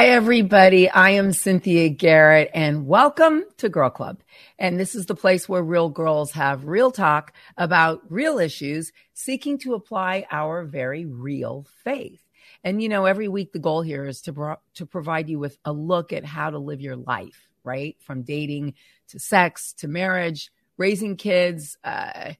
Hi, everybody. I am Cynthia Garrett, and welcome to Girl Club. And this is the place where real girls have real talk about real issues, seeking to apply our very real faith. And you know, every week the goal here is to bro- to provide you with a look at how to live your life, right? From dating to sex to marriage, raising kids, uh,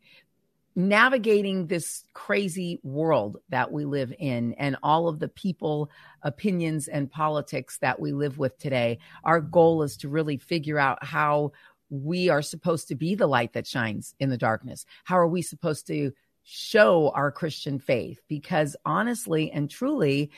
navigating this crazy world that we live in and all of the people, opinions, and politics that we live with today. Our goal is to really figure out how we are supposed to be the light that shines in the darkness. How are we supposed to show our Christian faith? Because honestly and truly,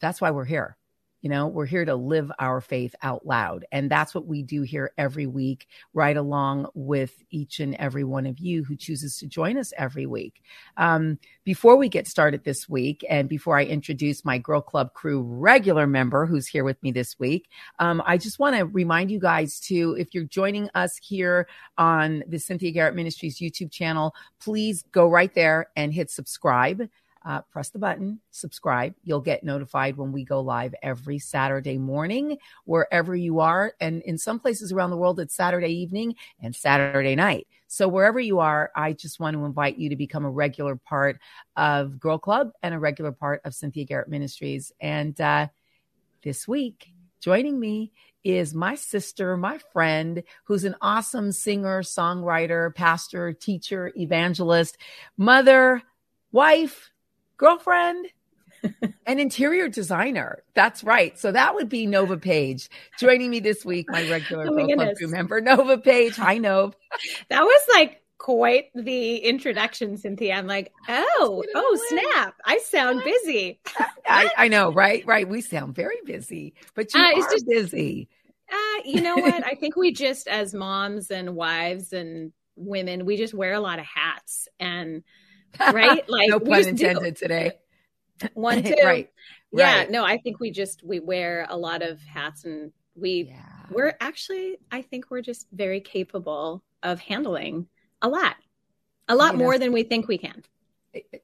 that's why we're here. You know, we're here to live our faith out loud. And that's what we do here every week, right along with each and every one of you who chooses to join us every week. Um, before we get started this week, and before I introduce my Girl Club crew regular member who's here with me this week, um, I just want to remind you guys to, if you're joining us here on the Cynthia Garrett Ministries YouTube channel, please go right there and hit subscribe uh, press the button, subscribe. You'll get notified when we go live every Saturday morning, wherever you are. And in some places around the world, it's Saturday evening and Saturday night. So wherever you are, I just want to invite you to become a regular part of Girl Club and a regular part of Cynthia Garrett Ministries. And uh, this week, joining me is my sister, my friend, who's an awesome singer, songwriter, pastor, teacher, evangelist, mother, wife, girlfriend, an interior designer. That's right. So that would be Nova Page joining me this week, my regular oh my Club crew member, Nova Page. Hi, Nova. That was like quite the introduction, Cynthia. I'm like, oh, oh, snap. I sound busy. I, I, know, right? Right. We sound very busy, but you uh, are just, busy. Uh, you know what? I think we just, as moms and wives and women, we just wear a lot of hats and right? Like no pun intended today. One, two. right. Yeah. Right. No, I think we just we wear a lot of hats and we yeah. we're actually I think we're just very capable of handling a lot. A lot more than we think we can.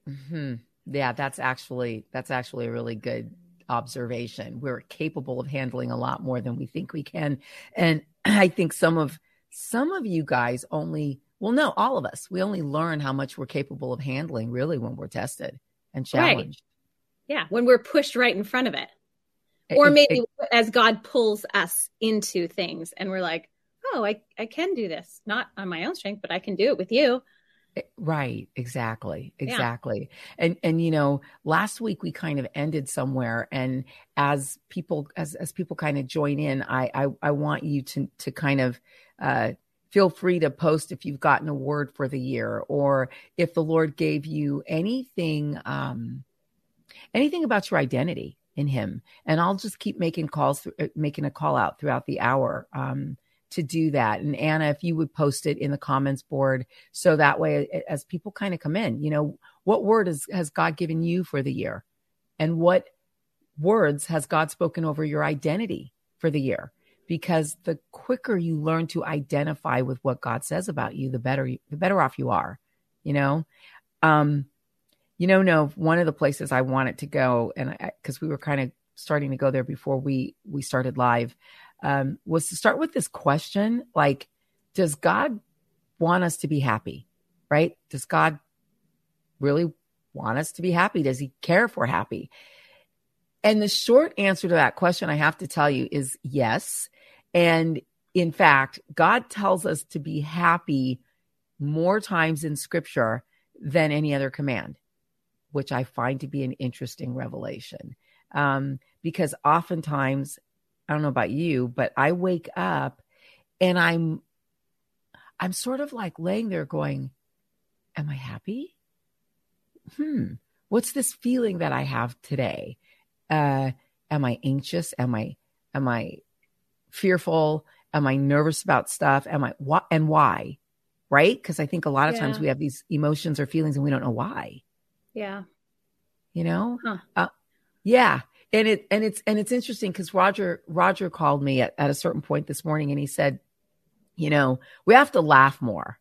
Mm-hmm. Yeah, that's actually that's actually a really good observation. We're capable of handling a lot more than we think we can. And I think some of some of you guys only well, no, all of us. We only learn how much we're capable of handling really when we're tested and challenged. Right. Yeah, when we're pushed right in front of it. Or maybe it, it, as God pulls us into things and we're like, oh, I, I can do this, not on my own strength, but I can do it with you. Right, exactly. Exactly. Yeah. And and you know, last week we kind of ended somewhere and as people as as people kind of join in, I I, I want you to to kind of uh feel free to post if you've gotten a word for the year or if the Lord gave you anything, um, anything about your identity in Him. And I'll just keep making calls, uh, making a call out throughout the hour. Um, to do that. And Anna, if you would post it in the comments board so that way as people kind of come in, you know, what word has, has God given you for the year? And what words has God spoken over your identity for the year? Because the quicker you learn to identify with what God says about you, the better the better off you are. You know, um, you know, no, one of the places I wanted to go, and because we were kind of starting to go there before we we started live, um, was to start with this question: like, does God want us to be happy? Right? Does God really want us to be happy? Does He care if we're happy? And the short answer to that question, I have to tell you, is yes. And in fact, God tells us to be happy more times in scripture than any other command, which I find to be an interesting revelation. Um, because oftentimes, I don't know about you, but I wake up and I'm I'm sort of like laying there going, Am I happy? Hmm. What's this feeling that I have today? Uh, am I anxious? Am I am I fearful? Am I nervous about stuff? Am I what and why? Right? Because I think a lot of yeah. times we have these emotions or feelings and we don't know why. Yeah. You know? Huh. Uh, yeah. And it and it's and it's interesting because Roger Roger called me at, at a certain point this morning and he said, you know, we have to laugh more.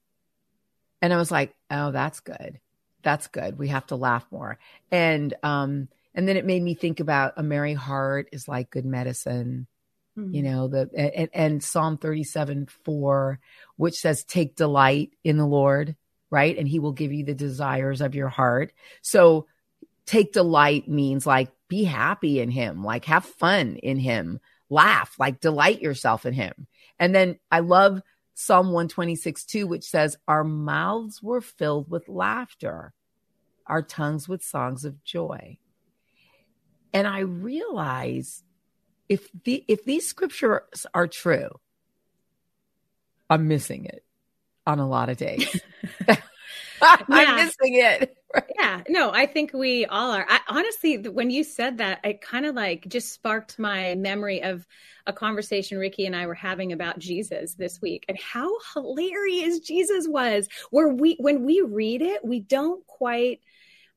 And I was like, oh, that's good. That's good. We have to laugh more. And um, And then it made me think about a merry heart is like good medicine. Mm-hmm. You know, the and, and Psalm 37 4, which says, Take delight in the Lord, right? And he will give you the desires of your heart. So take delight means like be happy in him, like have fun in him, laugh, like delight yourself in him. And then I love Psalm 126 2, which says, Our mouths were filled with laughter, our tongues with songs of joy. And I realize if the if these scriptures are true, I'm missing it on a lot of days. I'm missing it. Yeah, no, I think we all are. I, honestly, when you said that, it kind of like just sparked my memory of a conversation Ricky and I were having about Jesus this week and how hilarious Jesus was. Where we, when we read it, we don't quite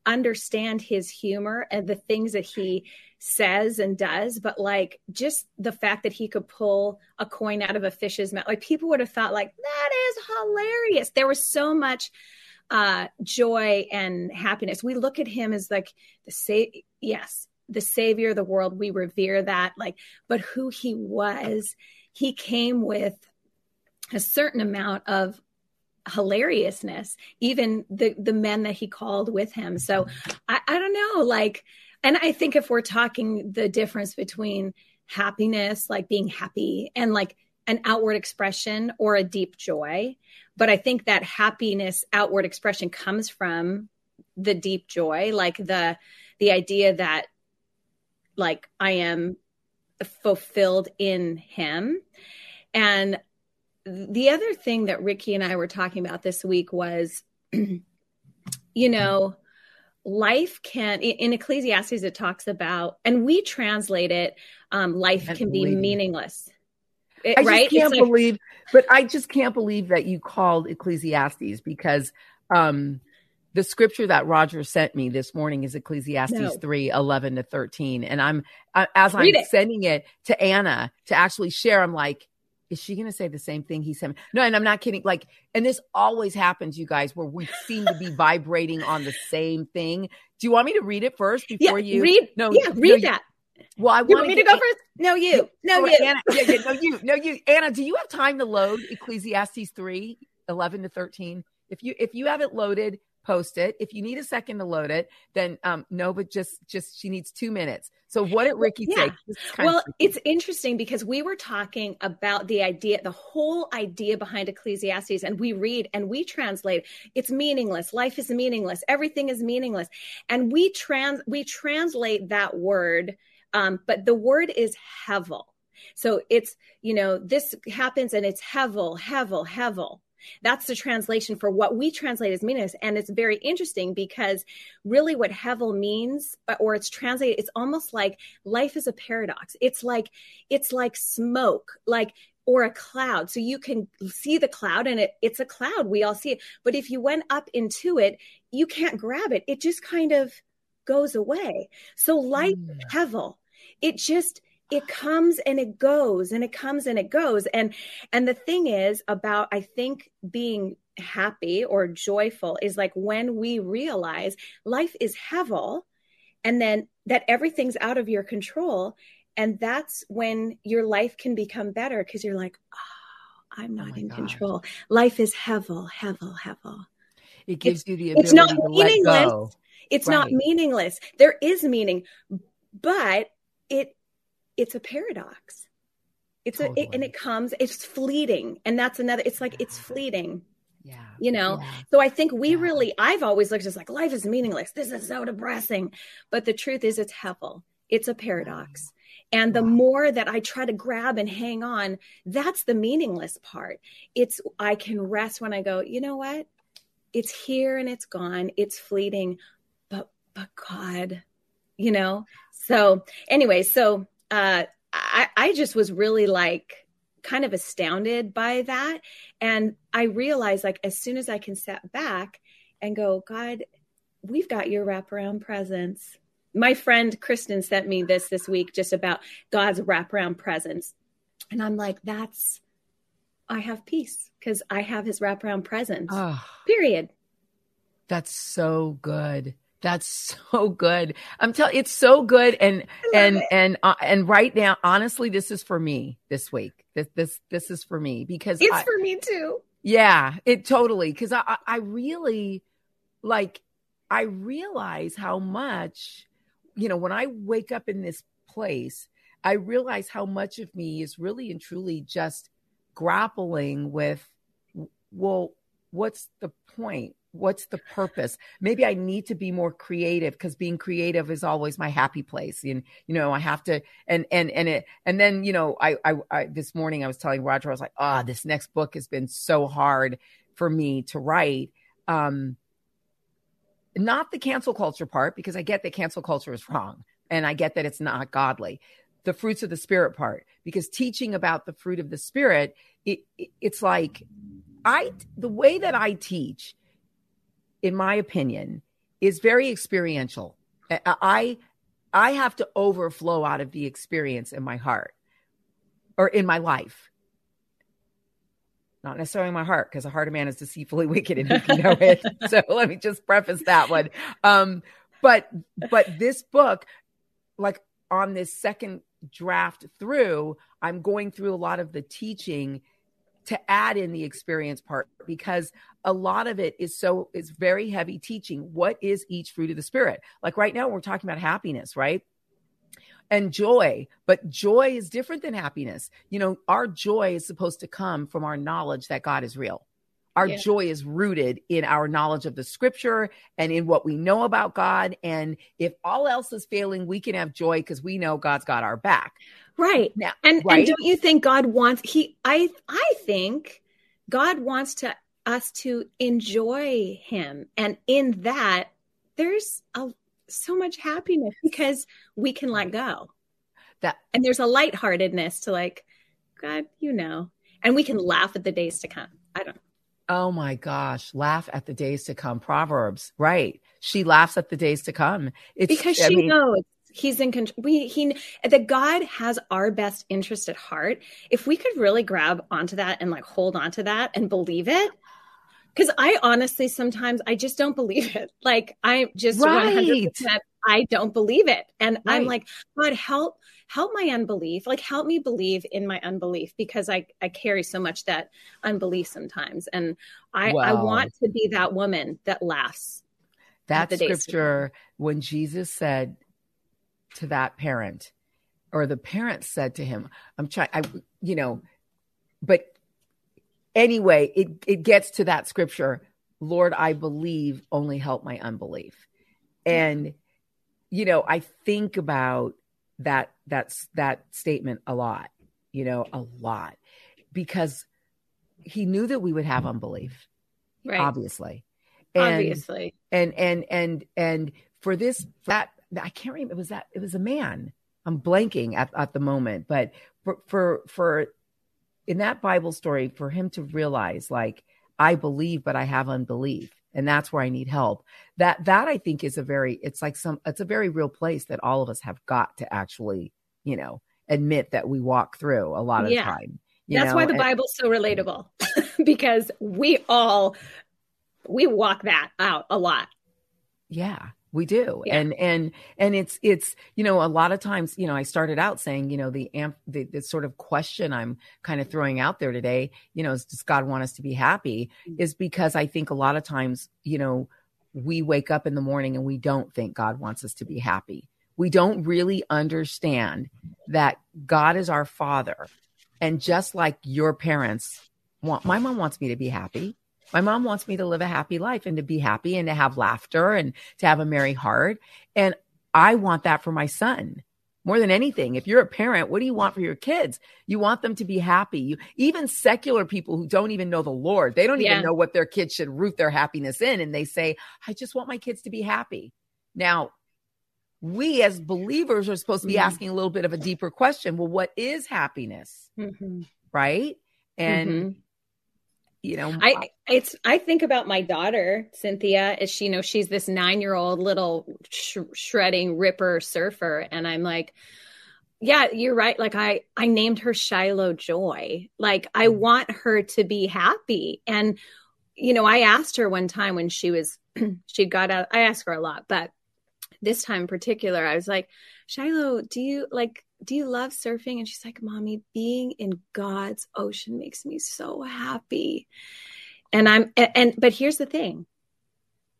understand his humor and the things that he says and does, but like just the fact that he could pull a coin out of a fish's mouth, like people would have thought, like, that is hilarious. There was so much uh, joy and happiness. We look at him as like the say, yes, the savior of the world. We revere that, like, but who he was, he came with a certain amount of hilariousness even the the men that he called with him so i i don't know like and I think if we're talking the difference between happiness, like being happy, and like an outward expression or a deep joy, but I think that happiness outward expression comes from the deep joy, like the the idea that like I am fulfilled in him. And the other thing that Ricky and I were talking about this week was, you know, life can in ecclesiastes it talks about and we translate it um, life can be meaningless it, I right? just can't like, believe but i just can't believe that you called ecclesiastes because um, the scripture that roger sent me this morning is ecclesiastes no. 3 11 to 13 and i'm as i'm it. sending it to anna to actually share i'm like is she going to say the same thing he said? No, and I'm not kidding. Like, and this always happens, you guys, where we seem to be vibrating on the same thing. Do you want me to read it first before yeah, you read? No, yeah, read no, that. Well, I you want me to, to go first. No, you. No, oh, you. Anna, yeah, yeah, no, you. No, you. Anna, do you have time to load Ecclesiastes 3, 11 to 13? If you if you have it loaded, post it. If you need a second to load it, then um, no, but just just she needs two minutes. So what did Ricky yeah. say? Well, it's interesting because we were talking about the idea, the whole idea behind Ecclesiastes, and we read and we translate. It's meaningless. Life is meaningless. Everything is meaningless, and we trans we translate that word, um, but the word is hevel. So it's you know this happens and it's hevel, hevel, hevel that's the translation for what we translate as meaningless. And it's very interesting because really what Hevel means, or it's translated, it's almost like life is a paradox. It's like, it's like smoke, like, or a cloud. So you can see the cloud and it, it's a cloud. We all see it. But if you went up into it, you can't grab it. It just kind of goes away. So life, mm. Hevel, it just, it comes and it goes and it comes and it goes. And and the thing is about i think being happy or joyful is like when we realize life is hevel and then that everything's out of your control. And that's when your life can become better because you're like oh i'm oh not oh in God. control. Life is hevel hevel hevel. It gives it's, you the ability it's not meaningless. it's right. not meaningless. There is meaning but it it's a paradox. It's totally. a, it, and it comes, it's fleeting. And that's another, it's like, it's fleeting. Yeah. You know, yeah. so I think we yeah. really, I've always looked at like life is meaningless. This is so depressing. But the truth is, it's hevel. It's a paradox. And the more that I try to grab and hang on, that's the meaningless part. It's, I can rest when I go, you know what? It's here and it's gone. It's fleeting. But, but God, you know? So, anyway, so uh, I, I just was really like kind of astounded by that. And I realized, like, as soon as I can step back and go, God, we've got your wraparound presence. My friend Kristen sent me this this week just about God's wraparound presence. And I'm like, that's, I have peace because I have his wraparound presence. Oh, period. That's so good. That's so good. I'm telling it's so good and and it. and uh, and right now honestly this is for me this week. This this this is for me because It's I, for me too. Yeah, it totally cuz I I really like I realize how much you know when I wake up in this place, I realize how much of me is really and truly just grappling with well what's the point what's the purpose? Maybe i need to be more creative because being creative is always my happy place and you know i have to and and and it and then you know i i, I this morning i was telling roger i was like ah oh, this next book has been so hard for me to write. Um not the cancel culture part because i get that cancel culture is wrong and i get that it's not godly. The fruits of the spirit part because teaching about the fruit of the spirit it, it it's like i the way that i teach in my opinion, is very experiential. I I have to overflow out of the experience in my heart or in my life. Not necessarily in my heart, because the heart of man is deceitfully wicked and who can know it. so let me just preface that one. Um, but but this book, like on this second draft through, I'm going through a lot of the teaching to add in the experience part because a lot of it is so it's very heavy teaching. What is each fruit of the spirit? Like right now we're talking about happiness right? And joy but joy is different than happiness. You know our joy is supposed to come from our knowledge that god is real our yeah. joy is rooted in our knowledge of the scripture and in what we know about God. And if all else is failing, we can have joy because we know God's got our back. Right. Now, and, right? and don't you think God wants he I I think God wants to us to enjoy him. And in that, there's a so much happiness because we can let go. That and there's a lightheartedness to like, God, you know. And we can laugh at the days to come. I don't Oh my gosh, laugh at the days to come. Proverbs, right? She laughs at the days to come. It's because she I mean, knows he's in control. We he that God has our best interest at heart. If we could really grab onto that and like hold onto that and believe it, because I honestly sometimes I just don't believe it. Like I just hundred percent I don't believe it, and right. I'm like, God help help my unbelief. Like help me believe in my unbelief because i i carry so much that unbelief sometimes. And i wow. i want to be that woman that laughs that scripture when jesus said to that parent or the parent said to him i'm trying i you know but anyway it it gets to that scripture lord i believe only help my unbelief. Mm-hmm. And you know i think about that that's that statement a lot, you know, a lot because he knew that we would have unbelief. Right. Obviously. And, obviously. And and and and for this that I can't remember it was that it was a man. I'm blanking at, at the moment, but for for for in that Bible story, for him to realize like I believe, but I have unbelief and that's where I need help. That that I think is a very it's like some it's a very real place that all of us have got to actually, you know, admit that we walk through a lot of yeah. time. That's know? why the and, Bible's so relatable because we all we walk that out a lot. Yeah we do. Yeah. and and and it's it's you know a lot of times you know i started out saying you know the amp the, the sort of question i'm kind of throwing out there today you know is does god want us to be happy? Mm-hmm. is because i think a lot of times you know we wake up in the morning and we don't think god wants us to be happy. We don't really understand that god is our father. And just like your parents want my mom wants me to be happy my mom wants me to live a happy life and to be happy and to have laughter and to have a merry heart. And I want that for my son more than anything. If you're a parent, what do you want for your kids? You want them to be happy. You, even secular people who don't even know the Lord, they don't yeah. even know what their kids should root their happiness in. And they say, I just want my kids to be happy. Now, we as believers are supposed to be mm-hmm. asking a little bit of a deeper question. Well, what is happiness? Mm-hmm. Right. And mm-hmm you know i it's i think about my daughter cynthia as she you know she's this nine year old little sh- shredding ripper surfer and i'm like yeah you're right like i i named her shiloh joy like i mm. want her to be happy and you know, I asked her one time when she was, she got out, I asked her a lot, but this time in particular, I was like, Shiloh, do you like, do you love surfing? And she's like, Mommy, being in God's ocean makes me so happy. And I'm, and, and but here's the thing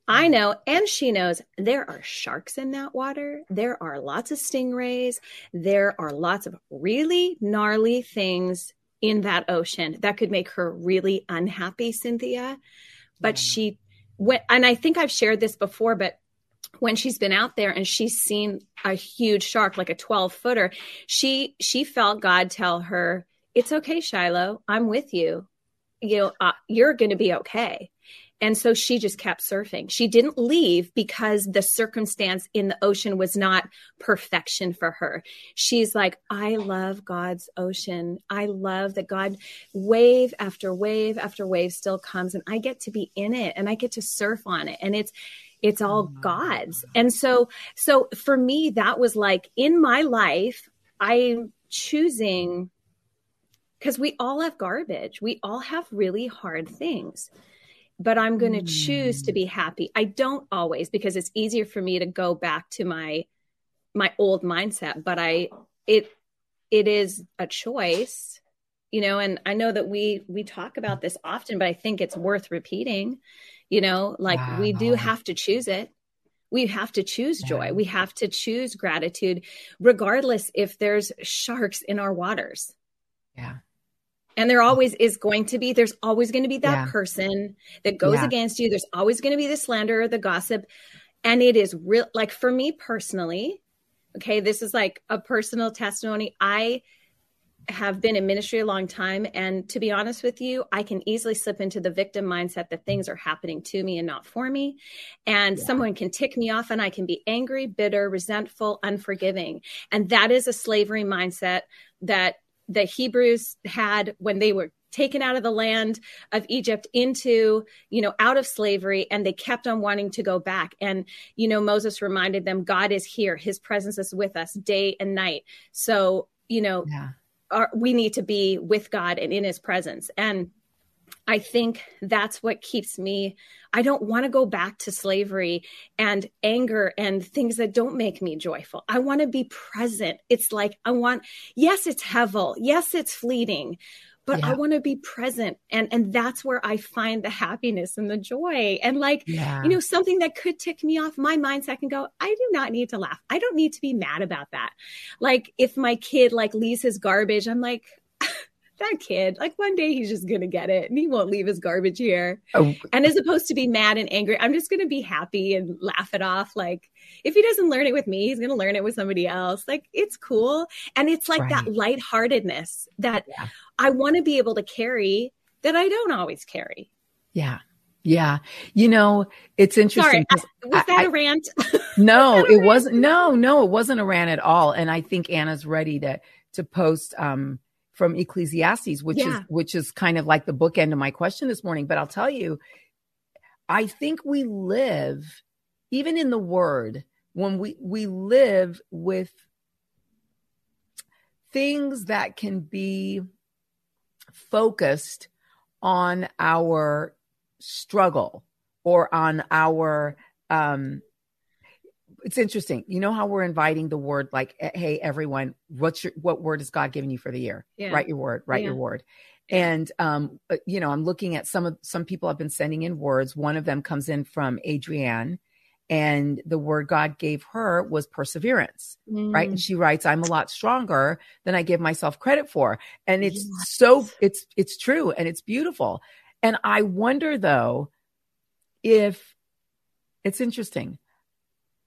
I mm-hmm. know, and she knows there are sharks in that water. There are lots of stingrays. There are lots of really gnarly things in that ocean that could make her really unhappy, Cynthia. But yeah. she went, and I think I've shared this before, but when she's been out there and she's seen a huge shark, like a 12 footer, she, she felt God tell her, it's okay, Shiloh, I'm with you. You know, uh, you're going to be okay. And so she just kept surfing. She didn't leave because the circumstance in the ocean was not perfection for her. She's like, I love God's ocean. I love that God, wave after wave after wave, still comes, and I get to be in it and I get to surf on it. And it's, it's all mm. God's. And so, so for me, that was like in my life, I'm choosing because we all have garbage. We all have really hard things but I'm going to mm. choose to be happy. I don't always because it's easier for me to go back to my my old mindset, but I it it is a choice, you know, and I know that we we talk about this often, but I think it's worth repeating, you know, like wow. we do have to choose it. We have to choose joy. Yeah. We have to choose gratitude regardless if there's sharks in our waters. Yeah. And there always is going to be, there's always going to be that yeah. person that goes yeah. against you. There's always going to be the slander or the gossip. And it is real, like for me personally, okay, this is like a personal testimony. I have been in ministry a long time. And to be honest with you, I can easily slip into the victim mindset that things are happening to me and not for me. And yeah. someone can tick me off and I can be angry, bitter, resentful, unforgiving. And that is a slavery mindset that the Hebrews had when they were taken out of the land of Egypt into, you know, out of slavery and they kept on wanting to go back. And, you know, Moses reminded them, God is here. His presence is with us day and night. So, you know, yeah. our, we need to be with God and in his presence. And I think that's what keeps me. I don't want to go back to slavery and anger and things that don't make me joyful. I want to be present. It's like, I want, yes, it's hevel. Yes, it's fleeting, but yeah. I want to be present. And, and that's where I find the happiness and the joy. And like, yeah. you know, something that could tick me off, my mindset can go, I do not need to laugh. I don't need to be mad about that. Like if my kid like leaves his garbage, I'm like, that kid, like one day he's just going to get it and he won't leave his garbage here. Oh. And as opposed to be mad and angry, I'm just going to be happy and laugh it off. Like if he doesn't learn it with me, he's going to learn it with somebody else. Like it's cool. And it's like right. that lightheartedness that yeah. I want to be able to carry that I don't always carry. Yeah. Yeah. You know, it's interesting. Sorry, was that I, a rant? no, it rant? wasn't. No, no, it wasn't a rant at all. And I think Anna's ready to, to post, um, from Ecclesiastes, which yeah. is which is kind of like the bookend of my question this morning. But I'll tell you, I think we live, even in the word, when we we live with things that can be focused on our struggle or on our um it's interesting. You know how we're inviting the word like, eh, hey, everyone, what's your what word has God given you for the year? Yeah. Write your word, write yeah. your word. And um, uh, you know, I'm looking at some of some people have been sending in words. One of them comes in from Adrienne, and the word God gave her was perseverance, mm. right? And mm. she writes, "I'm a lot stronger than I give myself credit for," and it's yes. so it's it's true and it's beautiful. And I wonder though if it's interesting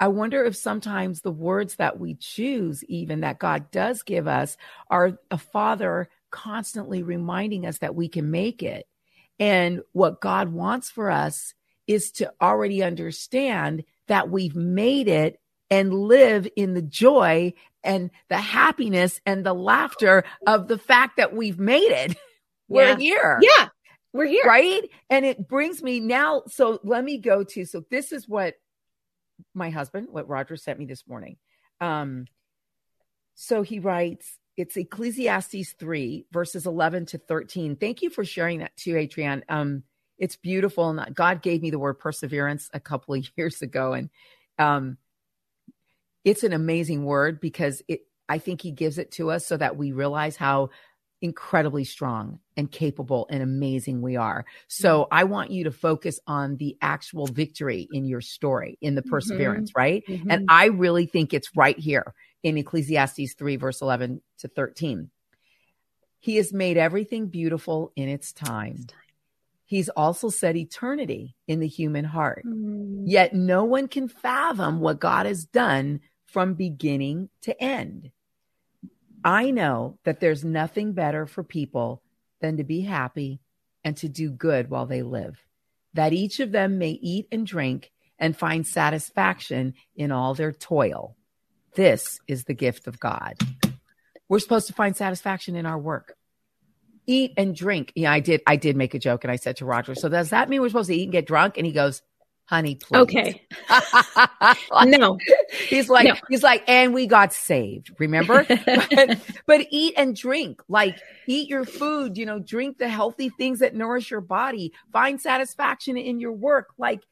I wonder if sometimes the words that we choose, even that God does give us, are a father constantly reminding us that we can make it. And what God wants for us is to already understand that we've made it and live in the joy and the happiness and the laughter of the fact that we've made it. We're yeah. here. Yeah. We're here. Right. And it brings me now. So let me go to, so this is what my husband, what Roger sent me this morning. Um, so he writes, it's Ecclesiastes 3, verses 11 to 13. Thank you for sharing that too, Adrian. Um, it's beautiful. And God gave me the word perseverance a couple of years ago. And um, it's an amazing word because it, I think he gives it to us so that we realize how incredibly strong and capable and amazing we are. So mm-hmm. I want you to focus on the actual victory in your story, in the mm-hmm. perseverance, mm-hmm. right? Mm-hmm. And I really think it's right here in Ecclesiastes 3, verse 11 to 13. He has made everything beautiful in its time. He's also set eternity in the human heart. Mm. Yet no one can fathom what God has done from beginning to end. I know that there's nothing better for people than to be happy and to do good while they live, that each of them may eat and drink and find satisfaction in all their toil. This is the gift of God. We're supposed to find satisfaction in our work. Eat and drink. Yeah, I did. I did make a joke and I said to Roger, so does that mean we're supposed to eat and get drunk? And he goes, honey, please. Okay. no. He's like, no. he's like, and we got saved, remember? but, but, eat and drink, like eat your food, you know, drink the healthy things that nourish your body, find satisfaction in your work. Like,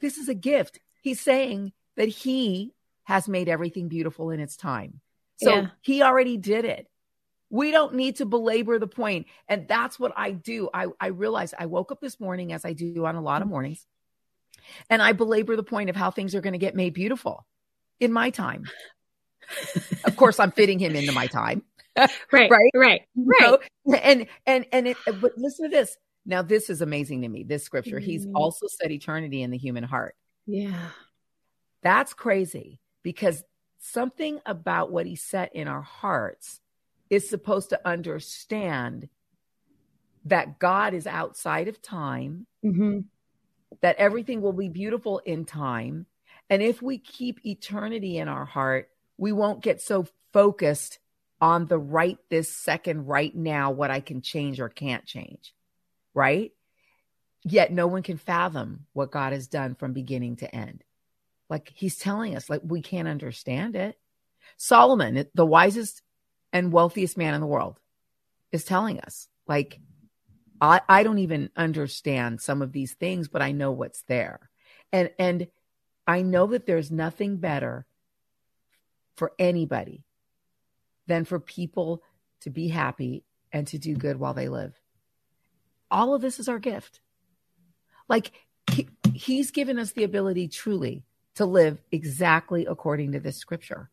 this is a gift. He's saying that he has made everything beautiful in its time. So yeah. he already did it. We don't need to belabor the point. And that's what I do. I, I realized I woke up this morning, as I do on a lot of mornings, and I belabor the point of how things are going to get made beautiful in my time. of course, I'm fitting him into my time. right, right, right, right. and and and it, but listen to this. Now, this is amazing to me. This scripture. Mm. He's also set eternity in the human heart. Yeah, that's crazy because something about what he set in our hearts is supposed to understand that God is outside of time. Mm-hmm that everything will be beautiful in time. And if we keep eternity in our heart, we won't get so focused on the right this second, right now, what I can change or can't change. Right. Yet no one can fathom what God has done from beginning to end. Like he's telling us, like we can't understand it. Solomon, the wisest and wealthiest man in the world, is telling us, like, I, I don't even understand some of these things, but I know what's there. And and I know that there's nothing better for anybody than for people to be happy and to do good while they live. All of this is our gift. Like he, he's given us the ability truly to live exactly according to this scripture.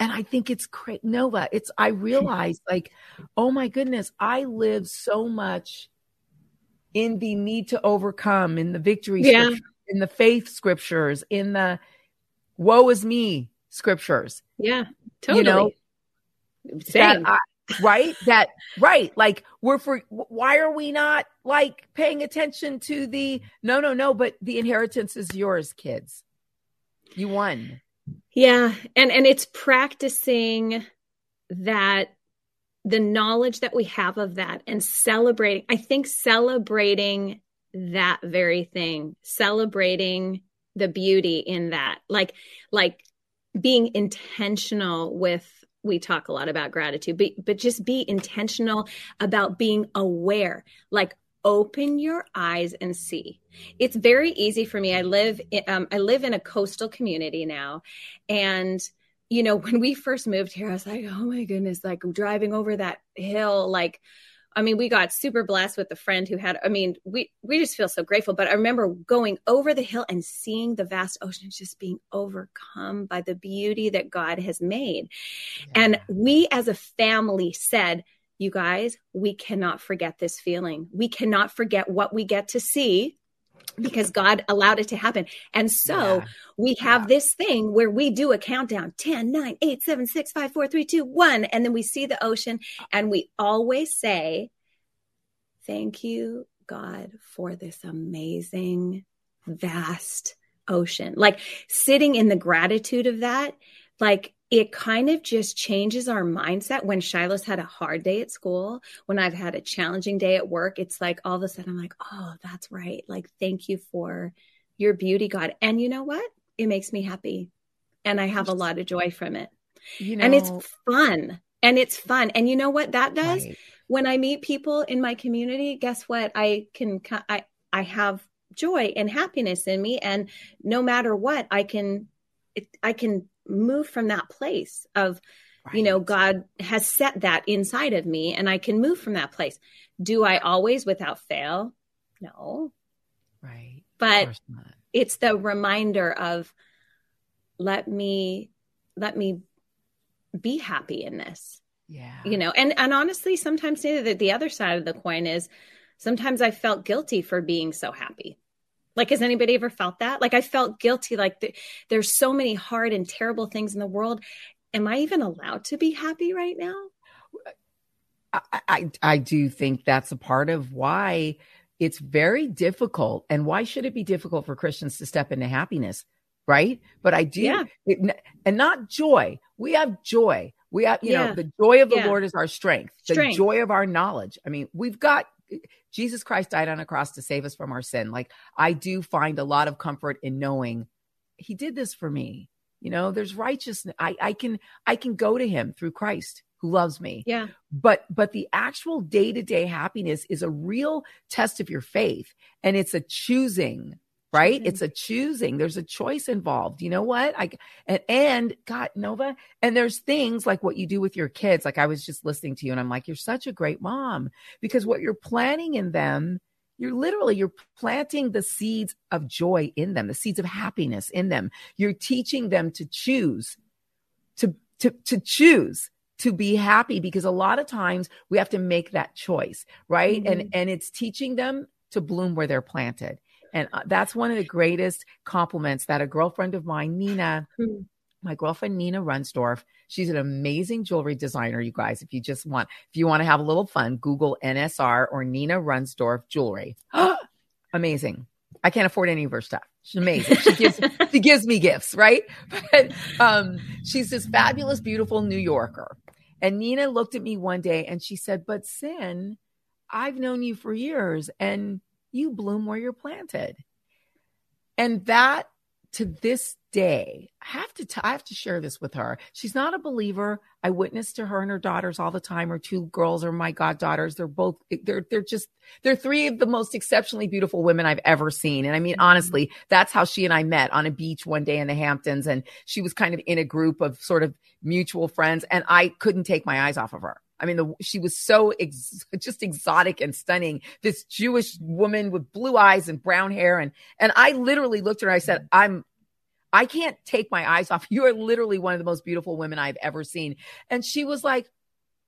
And I think it's great. Nova, it's, I realize like, oh my goodness, I live so much in the need to overcome, in the victory, yeah. in the faith scriptures, in the woe is me scriptures. Yeah, totally. You know, Same. I, right? That, right. Like, we're for, why are we not like paying attention to the, no, no, no, but the inheritance is yours, kids. You won. Yeah. And and it's practicing that the knowledge that we have of that and celebrating I think celebrating that very thing, celebrating the beauty in that. Like like being intentional with we talk a lot about gratitude but but just be intentional about being aware like open your eyes and see. It's very easy for me. I live um, i live in a coastal community now. And you know when we first moved here i was like oh my goodness like driving over that hill like i mean we got super blessed with a friend who had i mean we we just feel so grateful. But i remember going over the hill and seeing the vast ocean just being overcome by the beauty that god has made. Yeah. and we as a family said you guys, we cannot forget this feeling. We cannot forget what we get to see because God allowed it to happen. And so yeah. we have yeah. this thing where we do a countdown 10, 9, 8, 7, 6, 5, 4, 3, 2, 1. And then we see the ocean and we always say, Thank you, God, for this amazing, vast ocean. Like sitting in the gratitude of that, like it kind of just changes our mindset when Shiloh's had a hard day at school, when I've had a challenging day at work. It's like all of a sudden I'm like, oh, that's right. Like, thank you for your beauty, God. And you know what? It makes me happy. And I have a lot of joy from it. You know, and it's fun. And it's fun. And you know what that does? Right. When I meet people in my community, guess what? I can, I, I have joy and happiness in me and no matter what I can I can move from that place of right. you know God has set that inside of me and I can move from that place. Do I always without fail? No. Right. But it's the reminder of let me let me be happy in this. Yeah. You know, and and honestly sometimes the, the other side of the coin is sometimes I felt guilty for being so happy. Like, has anybody ever felt that? Like, I felt guilty. Like, th- there's so many hard and terrible things in the world. Am I even allowed to be happy right now? I, I, I do think that's a part of why it's very difficult. And why should it be difficult for Christians to step into happiness? Right. But I do, yeah. it, and not joy. We have joy. We have, you yeah. know, the joy of the yeah. Lord is our strength, strength, the joy of our knowledge. I mean, we've got Jesus Christ died on a cross to save us from our sin. Like, I do find a lot of comfort in knowing he did this for me. You know, there's righteousness. I, I can, I can go to him through Christ who loves me. Yeah. But but the actual day-to-day happiness is a real test of your faith and it's a choosing, right? Choosing. It's a choosing. There's a choice involved. You know what? I and and God, Nova, and there's things like what you do with your kids. Like I was just listening to you and I'm like, you're such a great mom because what you're planting in them you're literally you're planting the seeds of joy in them the seeds of happiness in them you're teaching them to choose to to to choose to be happy because a lot of times we have to make that choice, right? Mm-hmm. And and it's teaching them to bloom where they're planted. And uh, that's one of the greatest compliments that a girlfriend of mine, Nina, mm-hmm. my girlfriend Nina Runsdorf, she's an amazing jewelry designer, you guys. If you just want, if you want to have a little fun, Google NSR or Nina Runsdorf jewelry. amazing. I can't afford any of her stuff. She's amazing. She gives she gives me gifts, right? But um, she's this fabulous, beautiful New Yorker. And Nina looked at me one day and she said, But Cyn, I've known you for years and you bloom where you're planted. And that to this day, I have to, t- I have to share this with her. She's not a believer. I witness to her and her daughters all the time. Her two girls are my goddaughters. They're both, they're, they're just, they're three of the most exceptionally beautiful women I've ever seen. And I mean, mm-hmm. honestly, that's how she and I met on a beach one day in the Hamptons. And she was kind of in a group of sort of mutual friends. And I couldn't take my eyes off of her. I mean, the, she was so ex- just exotic and stunning. This Jewish woman with blue eyes and brown hair, and and I literally looked at her. And I said, "I'm, I can't take my eyes off. You are literally one of the most beautiful women I've ever seen." And she was like,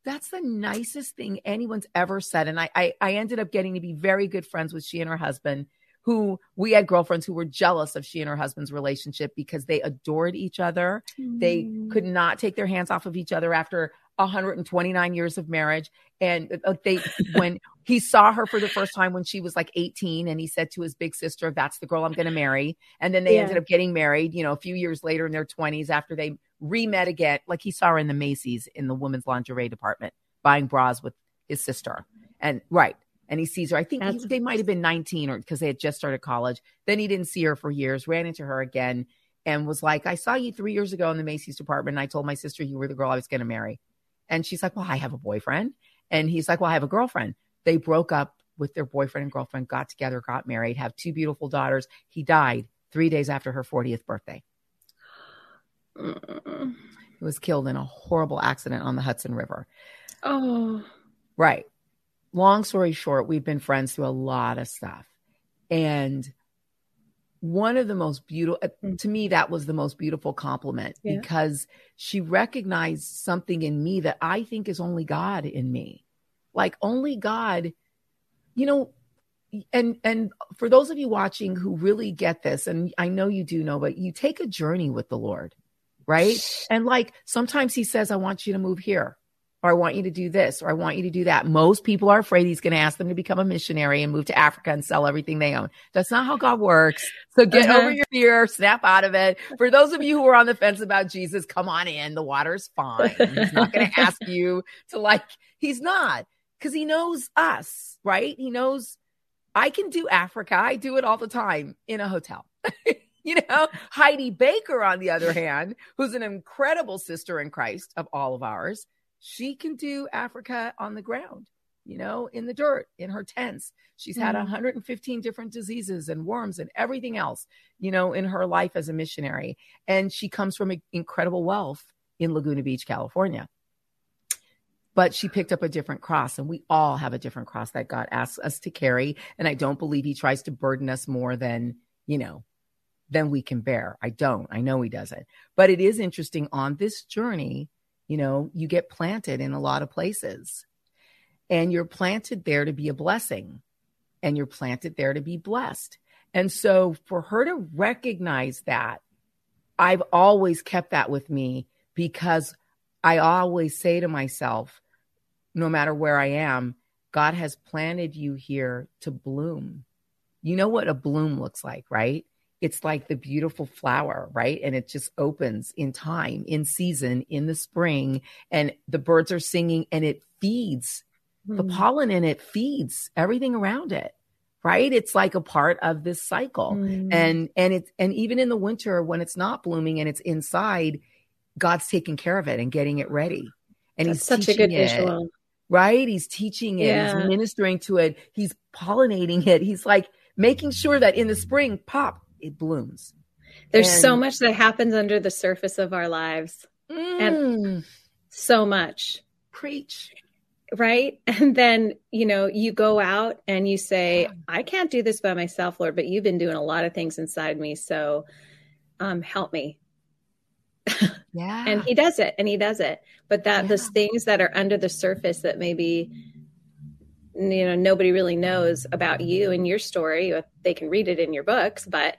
"That's the nicest thing anyone's ever said." And I, I, I ended up getting to be very good friends with she and her husband who we had girlfriends who were jealous of she and her husband's relationship because they adored each other. Mm. They could not take their hands off of each other after 129 years of marriage. And uh, they, when he saw her for the first time when she was like 18, and he said to his big sister, That's the girl I'm going to marry. And then they yeah. ended up getting married, you know, a few years later in their 20s after they re met again. Like he saw her in the Macy's in the women's lingerie department buying bras with his sister. And right. And he sees her. I think he, they might have been 19 or because they had just started college. Then he didn't see her for years, ran into her again and was like, I saw you three years ago in the Macy's department. And I told my sister you were the girl I was going to marry. And she's like, Well, I have a boyfriend. And he's like, Well, I have a girlfriend. They broke up with their boyfriend and girlfriend, got together, got married, have two beautiful daughters. He died three days after her 40th birthday. Mm. He was killed in a horrible accident on the Hudson River. Oh. Right. Long story short, we've been friends through a lot of stuff. And one of the most beautiful uh, mm. to me that was the most beautiful compliment yeah. because she recognized something in me that i think is only god in me like only god you know and and for those of you watching who really get this and i know you do know but you take a journey with the lord right and like sometimes he says i want you to move here or I want you to do this, or I want you to do that. Most people are afraid he's going to ask them to become a missionary and move to Africa and sell everything they own. That's not how God works. So get uh-huh. over your fear, snap out of it. For those of you who are on the fence about Jesus, come on in. The water's fine. He's not going to ask you to like, he's not because he knows us, right? He knows I can do Africa. I do it all the time in a hotel. you know, Heidi Baker, on the other hand, who's an incredible sister in Christ of all of ours, she can do Africa on the ground. you know, in the dirt in her tents. She's had mm-hmm. 115 different diseases and worms and everything else, you know, in her life as a missionary. And she comes from incredible wealth in Laguna Beach, California. But she picked up a different cross, and we all have a different cross that God asks us to carry. And I don't believe He tries to burden us more than, you know, than we can bear. I don't. I know He doesn't. But it is interesting on this journey, you know, you get planted in a lot of places and you're planted there to be a blessing and you're planted there to be blessed. And so for her to recognize that, I've always kept that with me because I always say to myself, no matter where I am, God has planted you here to bloom. You know what a bloom looks like, right? It's like the beautiful flower, right? And it just opens in time, in season, in the spring, and the birds are singing and it feeds mm. the hmm. pollen in it feeds everything around it right it's like a part of this cycle mm. and and it's and even in the winter when it's not blooming and it's inside god's taking care of it and getting it ready and That's he's such a good it, visual right he's teaching it yeah. he's ministering to it he's pollinating it he's like making sure that in the spring pop it blooms. There's and, so much that happens under the surface of our lives. Mm. and so much. Preach. Right? And then you know you go out and you say i can't do this by myself lord but you've been doing a lot of things inside me so um help me. Yeah. And he does it and he does it. But that yeah. those things that are under the surface that maybe you know nobody really knows about you and your story. They can read it in your books but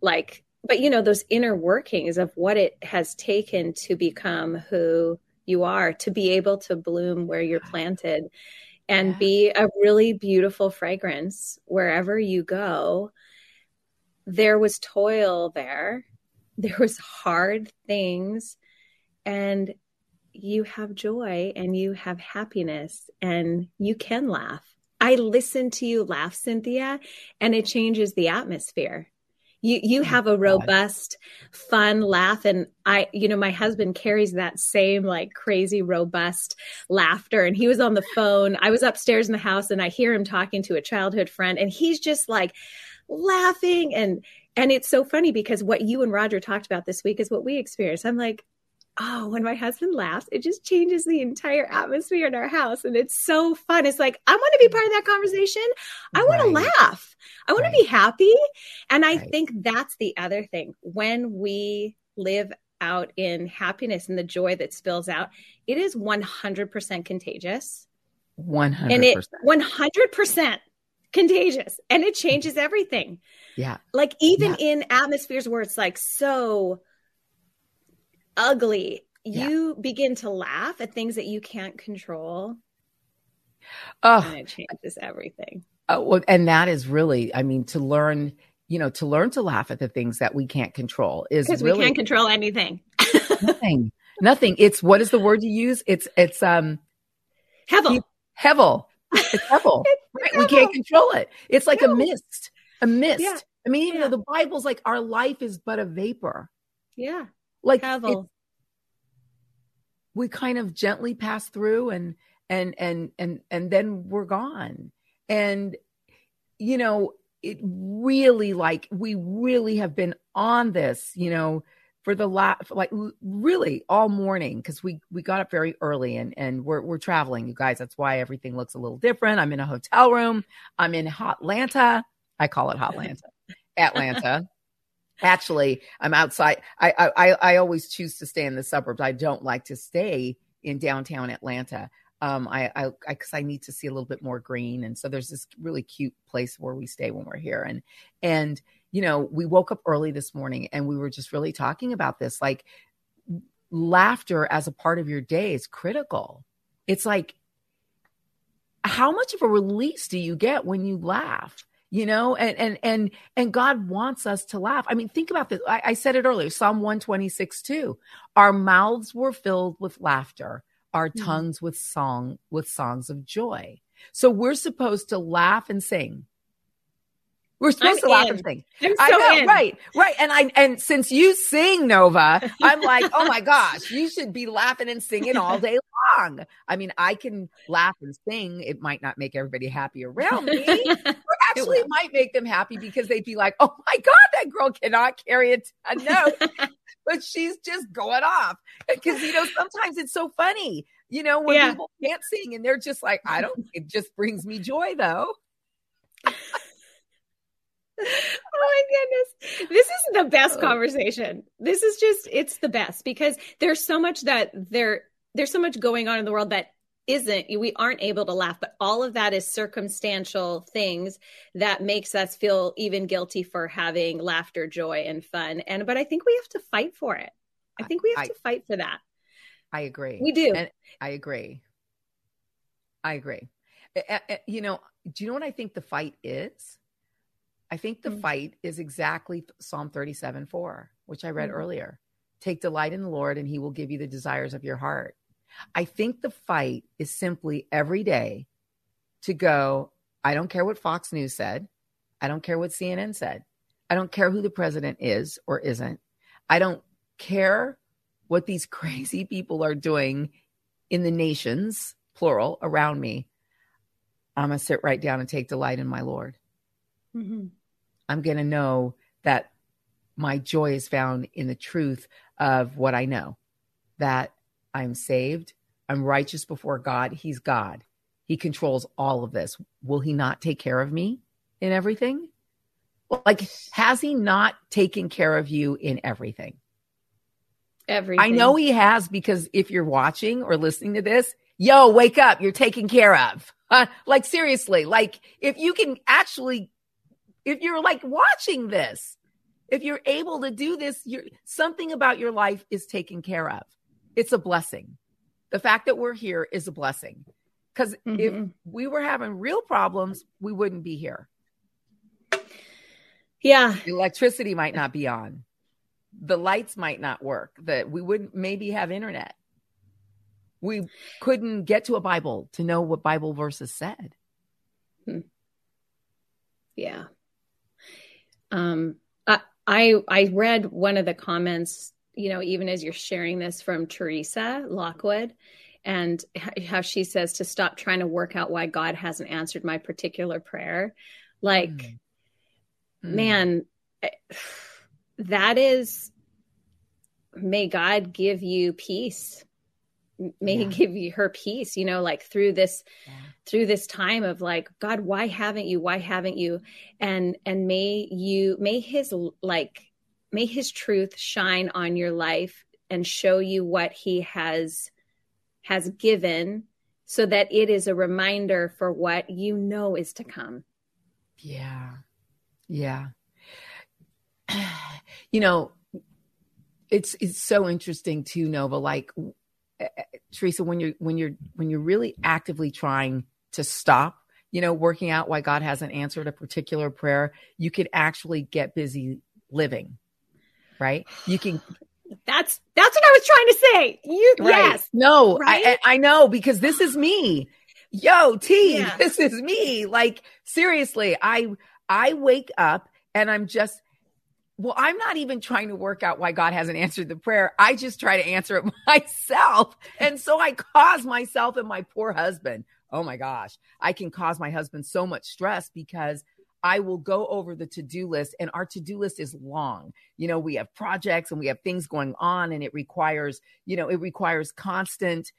like but you know those inner workings of what it has taken to become who you are to be able to bloom where you're planted and yeah. be a really beautiful fragrance wherever you go. There was toil there. There was hard things. And you have joy and you have happiness and you can laugh. I listen to you laugh cynthia and it changes the atmosphere. You you oh have a robust fun laugh and i you know my husband carries that same like crazy robust laughter and he was on the phone. I was upstairs in the house and i hear him talking to a childhood friend and he's just like laughing and and it's so funny because what you and roger talked about this week is what we experienced. I'm like oh, when my husband laughs, it just changes the entire atmosphere in our house. And it's so fun. It's like, I want to be part of that conversation. I want to laugh. I want right. to be happy. And I right. think that's the other thing. When we live out in happiness and the joy that spills out, it is 100% contagious. 100%. And it 100% contagious and it changes everything. Yeah. Like even yeah. in atmospheres where it's like so ugly, yeah. you begin to laugh at things that you can't control. Oh, and it changes everything. Oh, well, and that is really, I mean, to learn, you know, to learn to laugh at the things that we can't control is because really, we can't control anything. nothing, nothing. It's what is the word you use? It's it's um, hevel, hevel. It's hevel. right? We can't control it. It's like no. a mist, a mist. Yeah. I mean, even yeah. though the Bible's like our life is but a vapor. Yeah. Like we kind of gently pass through and and and and and then we're gone. And you know, it really like we really have been on this, you know, for the last like really all morning because we we got up very early and and we're we're traveling you guys. That's why everything looks a little different. I'm in a hotel room. I'm in hotlanta. I call it hotlanta. Atlanta actually i'm outside I, I i always choose to stay in the suburbs. I don't like to stay in downtown atlanta. Um i i because I, I, need to see a little bit more green. And so there's this really cute place where we stay when we're here. And and you know we woke up early this morning and we were just really talking about this. Like laughter as a part of your day is critical. It's like how much of a release do you get when you laugh you know and and and and god wants us to laugh i mean think about this i, I said it earlier psalm 126 2 our mouths were filled with laughter our mm-hmm. tongues with song with songs of joy so we're supposed to laugh and sing We're supposed I'm to laugh in. and sing. So I know, in. right, right. And I and since you sing Nova, I'm like, oh my gosh, you should be laughing and singing all day long. I mean, I can laugh and sing. It might not make everybody happy around me, but actually, it might make them happy because they'd be like, oh my god, that girl cannot carry a note, but she's just going off. Because you know, sometimes it's so funny. You know, when Yeah. people can't sing and they're just like, I don't. It just brings me joy, though. Oh my goodness. This is the best Oh. conversation. This is just it's the best because there's so much that there there's so much going on in the world that isn't we aren't able to laugh but all of that is circumstantial things that makes us feel even guilty for having laughter joy and fun and but i think we have to fight for it i think we have I- to fight for that I agree. we do And I agree. I agree. You know, do you know what I think the fight is? I think the Mm. fight is exactly Psalm 37 4, which I read Mhm. earlier. Take delight in the Lord, and he will give you the desires of your heart. I think the fight is simply every day to go, I don't care what Fox News said. I don't care what CNN said. I don't care who the president is or isn't. I don't care what these crazy people are doing in the nations, plural, around me. I'm going to sit right down and take delight in my Lord. Mhm. I'm going to know that my joy is found in the truth of what I know that I'm saved, I'm righteous before God. He's God. He controls all of this. Will He not take care of me in everything? Like, has He not taken care of you in everything? everything I know He has because if you're watching or listening to this, yo, wake up, you're taken care of. Uh, like, seriously, like, if you can actually if you're like watching this, if you're able to do this, you're something about your life is taken care of. It's a blessing. The fact that we're here is a blessing. Because if Mhm. we were having real problems, we wouldn't be here. yeah The electricity might not be on. The lights might not work. That we wouldn't maybe have internet. We couldn't get to a Bible to know what Bible verses said. Yeah. Um, I, I I read one of the comments, you know, even as you're sharing this from Teresa Lockwood, and how she says to stop trying to work out why God hasn't answered my particular prayer. Like, Mm. Mm. man, eh, that is. May God give you peace. May He give you her peace. You know, like through this Yeah. through this time of like god why haven't you why haven't you and and may you may his like may his truth shine on your life and show you what he has has given so that it is a reminder for what you know is to come Yeah. Yeah. You know, it's it's so interesting too, Nova. Like uh, Teresa, when you're when you're when you're really actively trying to stop, you know, working out why God hasn't answered a particular prayer, you could actually get busy living. Right? You can that's that's what i was trying to say you Right. yes No, Right? I, I know because this is me. Yo, T, Yeah. this is me. Like seriously, I I wake up and I'm just well, I'm not even trying to work out why God hasn't answered the prayer. I just try to answer it myself. And so I cause myself and my poor husband. Oh my gosh, I can cause my husband so much stress because I will go over the to do list, and our to do list is long. You know, we have projects and we have things going on, and it requires, you know, it requires constant.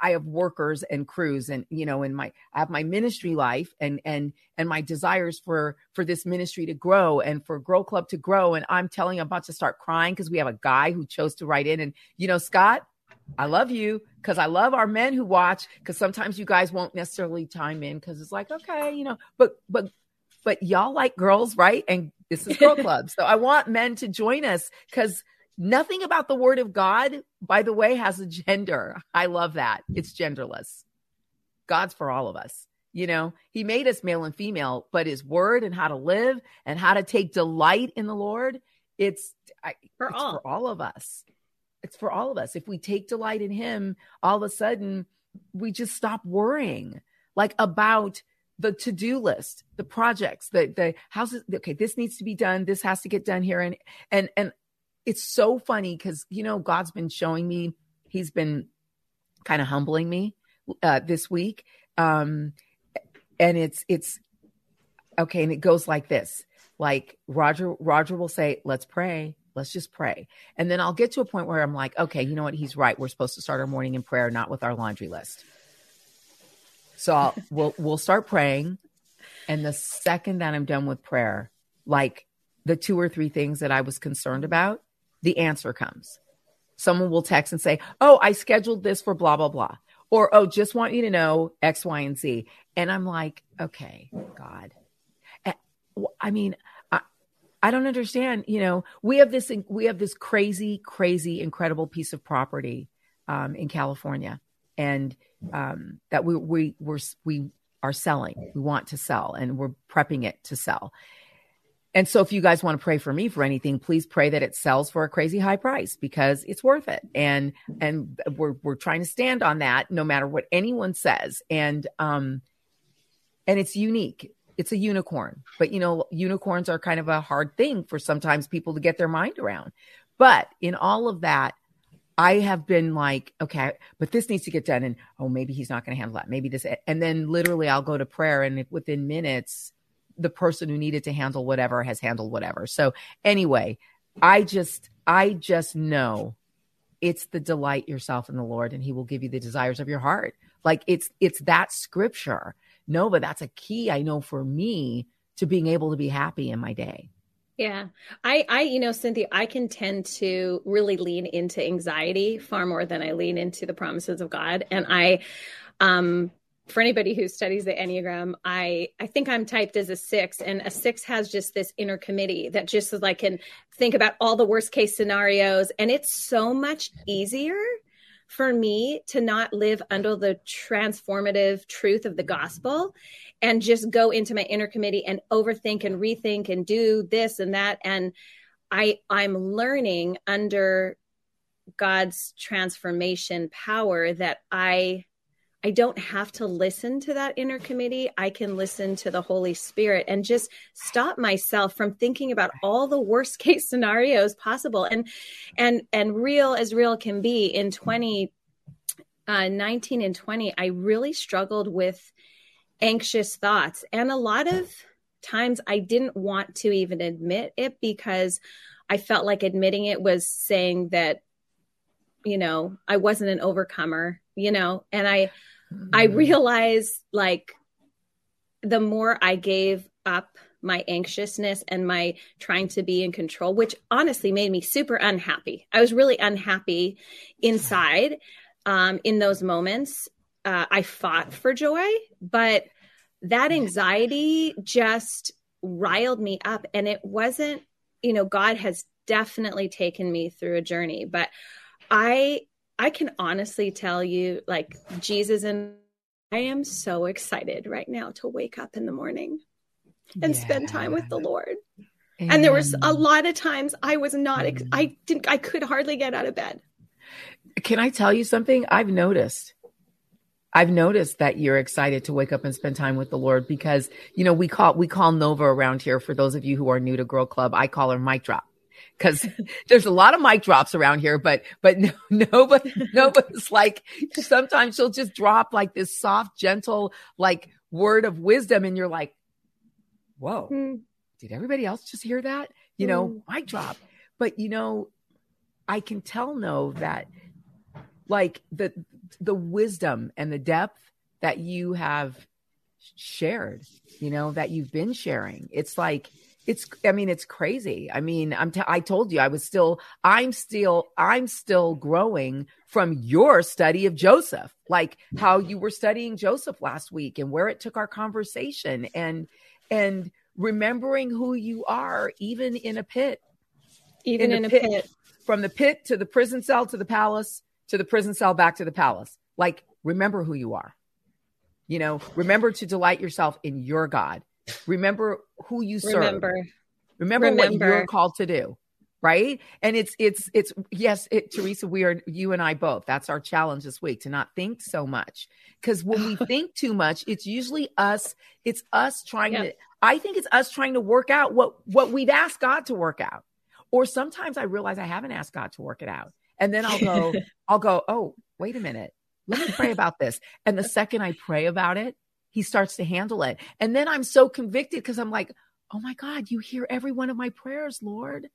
I have workers and crews, and you know, in my I have my ministry life and and and my desires for for this ministry to grow and for Girl Club to grow. And I'm telling you, I'm about to start crying because we have a guy who chose to write in, and you know, Scott, I love you because I love our men who watch because sometimes you guys won't necessarily chime in because it's like, okay, you know, but but but y'all like girls, right? And this is Girl Club. so I want men to join us because nothing about the word of God, by the way, has a gender. I love that. It's genderless. God's for all of us. You know, he made us male and female, but his word and how to live and how to take delight in the Lord, it's, I, For it's all. for all of us. It's for all of us. If we take delight in him, all of a sudden we just stop worrying like about the to-do list, the projects, the the houses. Okay, this needs to be done. This has to get done here, and and and it's so funny because you know God's been showing me. He's been kind of humbling me uh, this week, um, and it's it's okay, and it goes like this. Like Roger, Roger will say, "Let's pray." Let's just pray. And then I'll get to a point where I'm like, okay, you know what? He's right. We're supposed to start our morning in prayer, not with our laundry list. So I'll, we'll we'll start praying, and the second that I'm done with prayer, like the two or three things that I was concerned about, the answer comes. Someone will text and say, "Oh, I scheduled this for blah blah blah," or "Oh, just want you to know X, Y, and Z," and I'm like, "Okay, God." I mean, I, I don't understand. You know, we have this we have this crazy, crazy, incredible piece of property um, in California, and um, that we we we're, we are selling. We want to sell, and we're prepping it to sell. And so, if you guys want to pray for me for anything, please pray that it sells for a crazy high price because it's worth it. And and we're we're trying to stand on that, no matter what anyone says. And um, and it's unique. It's a unicorn, but you know, unicorns are kind of a hard thing for sometimes people to get their mind around. But in all of that, I have been like, okay, but this needs to get done. And oh, maybe he's not going to handle that. Maybe this. And then literally I'll go to prayer and within minutes, the person who needed to handle whatever has handled whatever. So anyway, I just, I just know it's the delight yourself in the Lord and he will give you the desires of your heart. Like it's, it's that scripture. No, but that's a key I know for me to being able to be happy in my day. Yeah. I I you know Cynthia I can tend to really lean into anxiety far more than I lean into the promises of God and I um for anybody who studies the enneagram i i think i'm typed as a six and a six has just this inner committee that just like can think about all the worst case scenarios and it's so much easier for me to not live under the transformative truth of the gospel and just go into my inner committee and overthink and rethink and do this and that. And i i'm learning under god's transformation power that i i don't have to listen to that inner committee i can listen to the holy spirit and just stop myself from thinking about all the worst case scenarios possible and and and real as real can be in 20 uh, 19 and 20 i really struggled with anxious thoughts. And a lot of times I didn't want to even admit it because I felt like admitting it was saying that, you know, I wasn't an overcomer, you know, and I, mm-hmm. I realized like the more I gave up my anxiousness and my trying to be in control, which honestly made me super unhappy. I was really unhappy inside um, in those moments uh, I fought for joy, but that anxiety just riled me up. And it wasn't, you know, God has definitely taken me through a journey, but I, I can honestly tell you, like, Jesus and I am so excited right now to wake up in the morning and yeah. spend time with the Lord. Amen. And there was a lot of times I was not, I didn't, I could hardly get out of bed. Can I tell you something? I've noticed I've noticed that you're excited to wake up and spend time with the Lord because, you know, we call, we call Nova around here for those of you who are new to Girl Club. I call her mic drop because there's a lot of mic drops around here, but, but no, nobody, nobody's like, sometimes she'll just drop like this soft, gentle, like word of wisdom. And you're like, whoa, mm. did everybody else just hear that? You know, mm. mic drop. But, you know, I can tell no that like the the wisdom and the depth that you have shared you know that you've been sharing it's like it's i mean it's crazy i mean i'm t- i told you i was still i'm still i'm still growing from your study of joseph like how you were studying joseph last week and where it took our conversation and and remembering who you are even in a pit even in, in a pit, pit from the pit to the prison cell to the palace to the prison cell back to the palace. Like, remember who you are. You know, remember to delight yourself in your God. Remember who you serve. Remember. Remember, remember. what you're called to do. right? And it's it's it's yes, it, Teresa, we are you and I both. That's our challenge this week to not think so much. Because when we think too much, it's usually us. It's us trying to. I think it's us trying to work out what what we've asked God to work out. Or sometimes I realize I haven't asked God to work it out, and then I'll go, I'll go, oh, wait a minute, let me pray about this. And the second I pray about it, He starts to handle it, and then I'm so convicted because I'm like, oh my God, you hear every one of my prayers, Lord.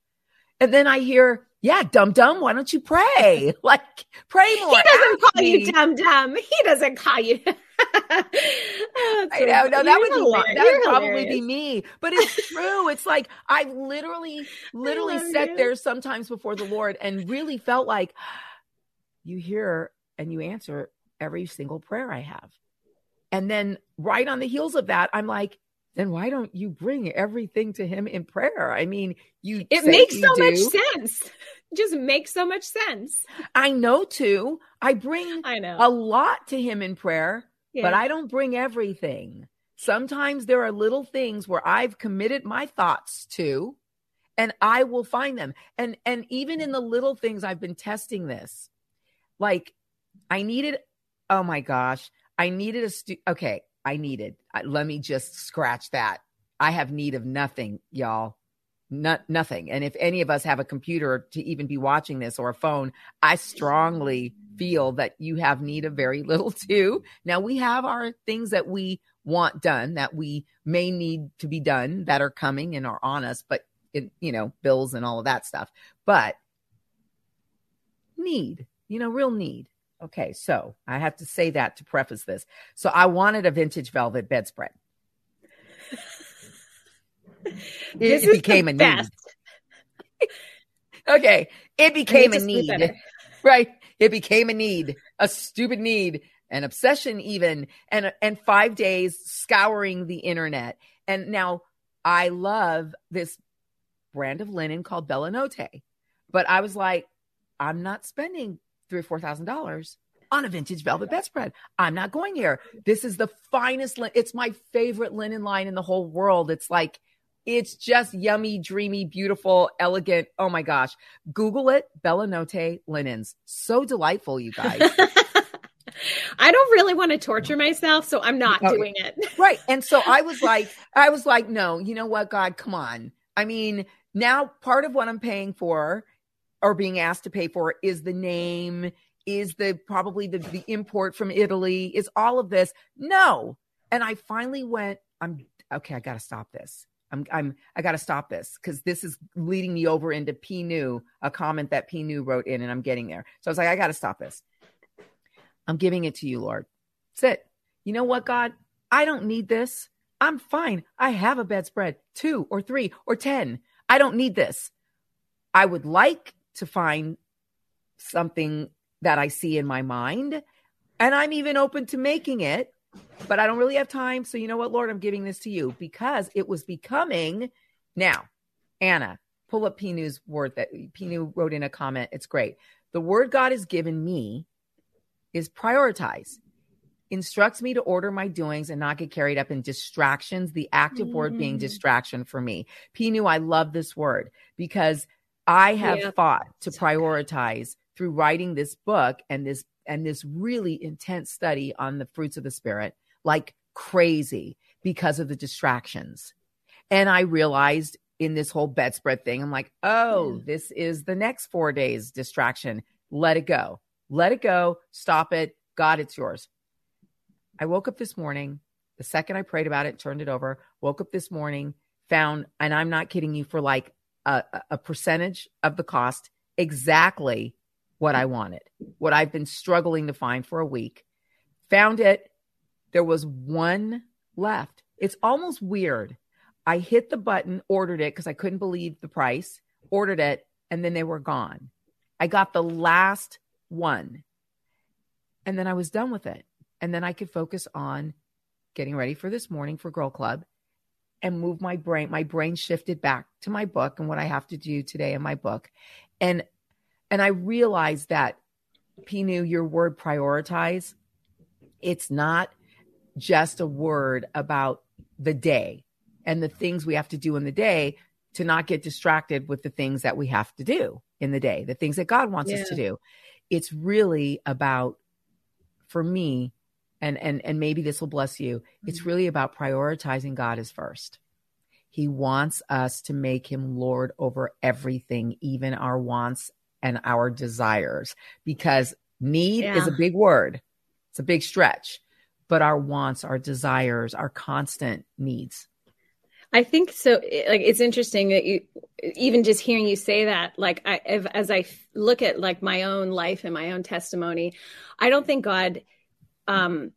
And then I hear, yeah, dumb dumb, why don't you pray? Like, pray more. He doesn't call me. you dum dum. He doesn't call you. oh, I know. No, that would, be, that would probably be me. But it's true. it's like I've literally, literally sat you. there sometimes before the Lord and really felt like you hear and you answer every single prayer I have. And then right on the heels of that, I'm like, then why don't you bring everything to him in prayer? I mean, you it makes so do. much sense. Just makes so much sense. I know too. I bring I know a lot to him in prayer, yeah. but I don't bring everything. Sometimes there are little things where I've committed my thoughts to and I will find them. And and even in the little things I've been testing this. Like I needed oh my gosh, I needed a stu- okay, I needed. Let me just scratch that. I have need of nothing, y'all. Not nothing. And if any of us have a computer to even be watching this or a phone, I strongly feel that you have need of very little too. Now we have our things that we want done that we may need to be done that are coming and are on us, but you know, bills and all of that stuff. But need, you know, real need. Okay, so I have to say that to preface this. So I wanted a vintage velvet bedspread. it, it became a best. need. okay, it became a need. Right, it became a need, a stupid need, an obsession, even, and and five days scouring the internet. And now I love this brand of linen called Bella Notte, but I was like, I'm not spending three or four thousand dollars on a vintage velvet bedspread. I'm not going here. This is the finest. Lin- it's my favorite linen line in the whole world. It's like it's just yummy, dreamy, beautiful, elegant. Oh my gosh. Google it. Bella Notte linens. So delightful, you guys. I don't really want to torture myself, so I'm not okay. doing it. right. And so I was like, I was like, no, you know what, God, come on. I mean, now part of what I'm paying for or being asked to pay for is the name, is the probably the, the import from Italy, is all of this. No. And I finally went, I'm okay, I gotta stop this. I'm I'm I gotta stop this because this is leading me over into P New, a comment that P New wrote in, and I'm getting there. So I was like, I gotta stop this. I'm giving it to you, Lord. Sit. You know what, God? I don't need this. I'm fine. I have a bedspread, two or three or ten. I don't need this. I would like to find something that I see in my mind. And I'm even open to making it, but I don't really have time. So, you know what, Lord, I'm giving this to you because it was becoming. Now, Anna, pull up P News word that P New wrote in a comment. It's great. The word God has given me is prioritize. Instructs me to order my doings and not get carried up in distractions. The active mm. word being mm. distraction for me. P New, I love this word because I have yeah. fought to prioritize through writing this book and this and this really intense study on the fruits of the spirit like crazy because of the distractions. And I realized in this whole bedspread thing, I'm like, oh, yeah. this is the next four days distraction. Let it go. Let it go. Stop it. God, it's yours. I woke up this morning. The second I prayed about it, turned it over, woke up this morning, found, and I'm not kidding you, for like a, a percentage of the cost exactly what I wanted, what I've been struggling to find for a week. Found it. There was one left. It's almost weird. I hit the button, ordered it because I couldn't believe the price, ordered it, and then they were gone. I got the last one. And then I was done with it. And then I could focus on getting ready for this morning for Girl Club and move my brain. My brain shifted back to my book and what I have to do today in my book. And and I realized that Pinu, your word prioritize, it's not just a word about the day and the things we have to do in the day to not get distracted with the things that we have to do in the day, the things that God wants yeah. us to do. It's really about, for me, and and and maybe this will bless you. It's mm-hmm. really about prioritizing God as first. He wants us to make him Lord over everything, even our wants and our desires, because need yeah. is a big word. It's a big stretch, but our wants, our desires, our constant needs. I think so. Like it's interesting that you, even just hearing you say that, like I, as I look at like my own life and my own testimony, I don't think God, um,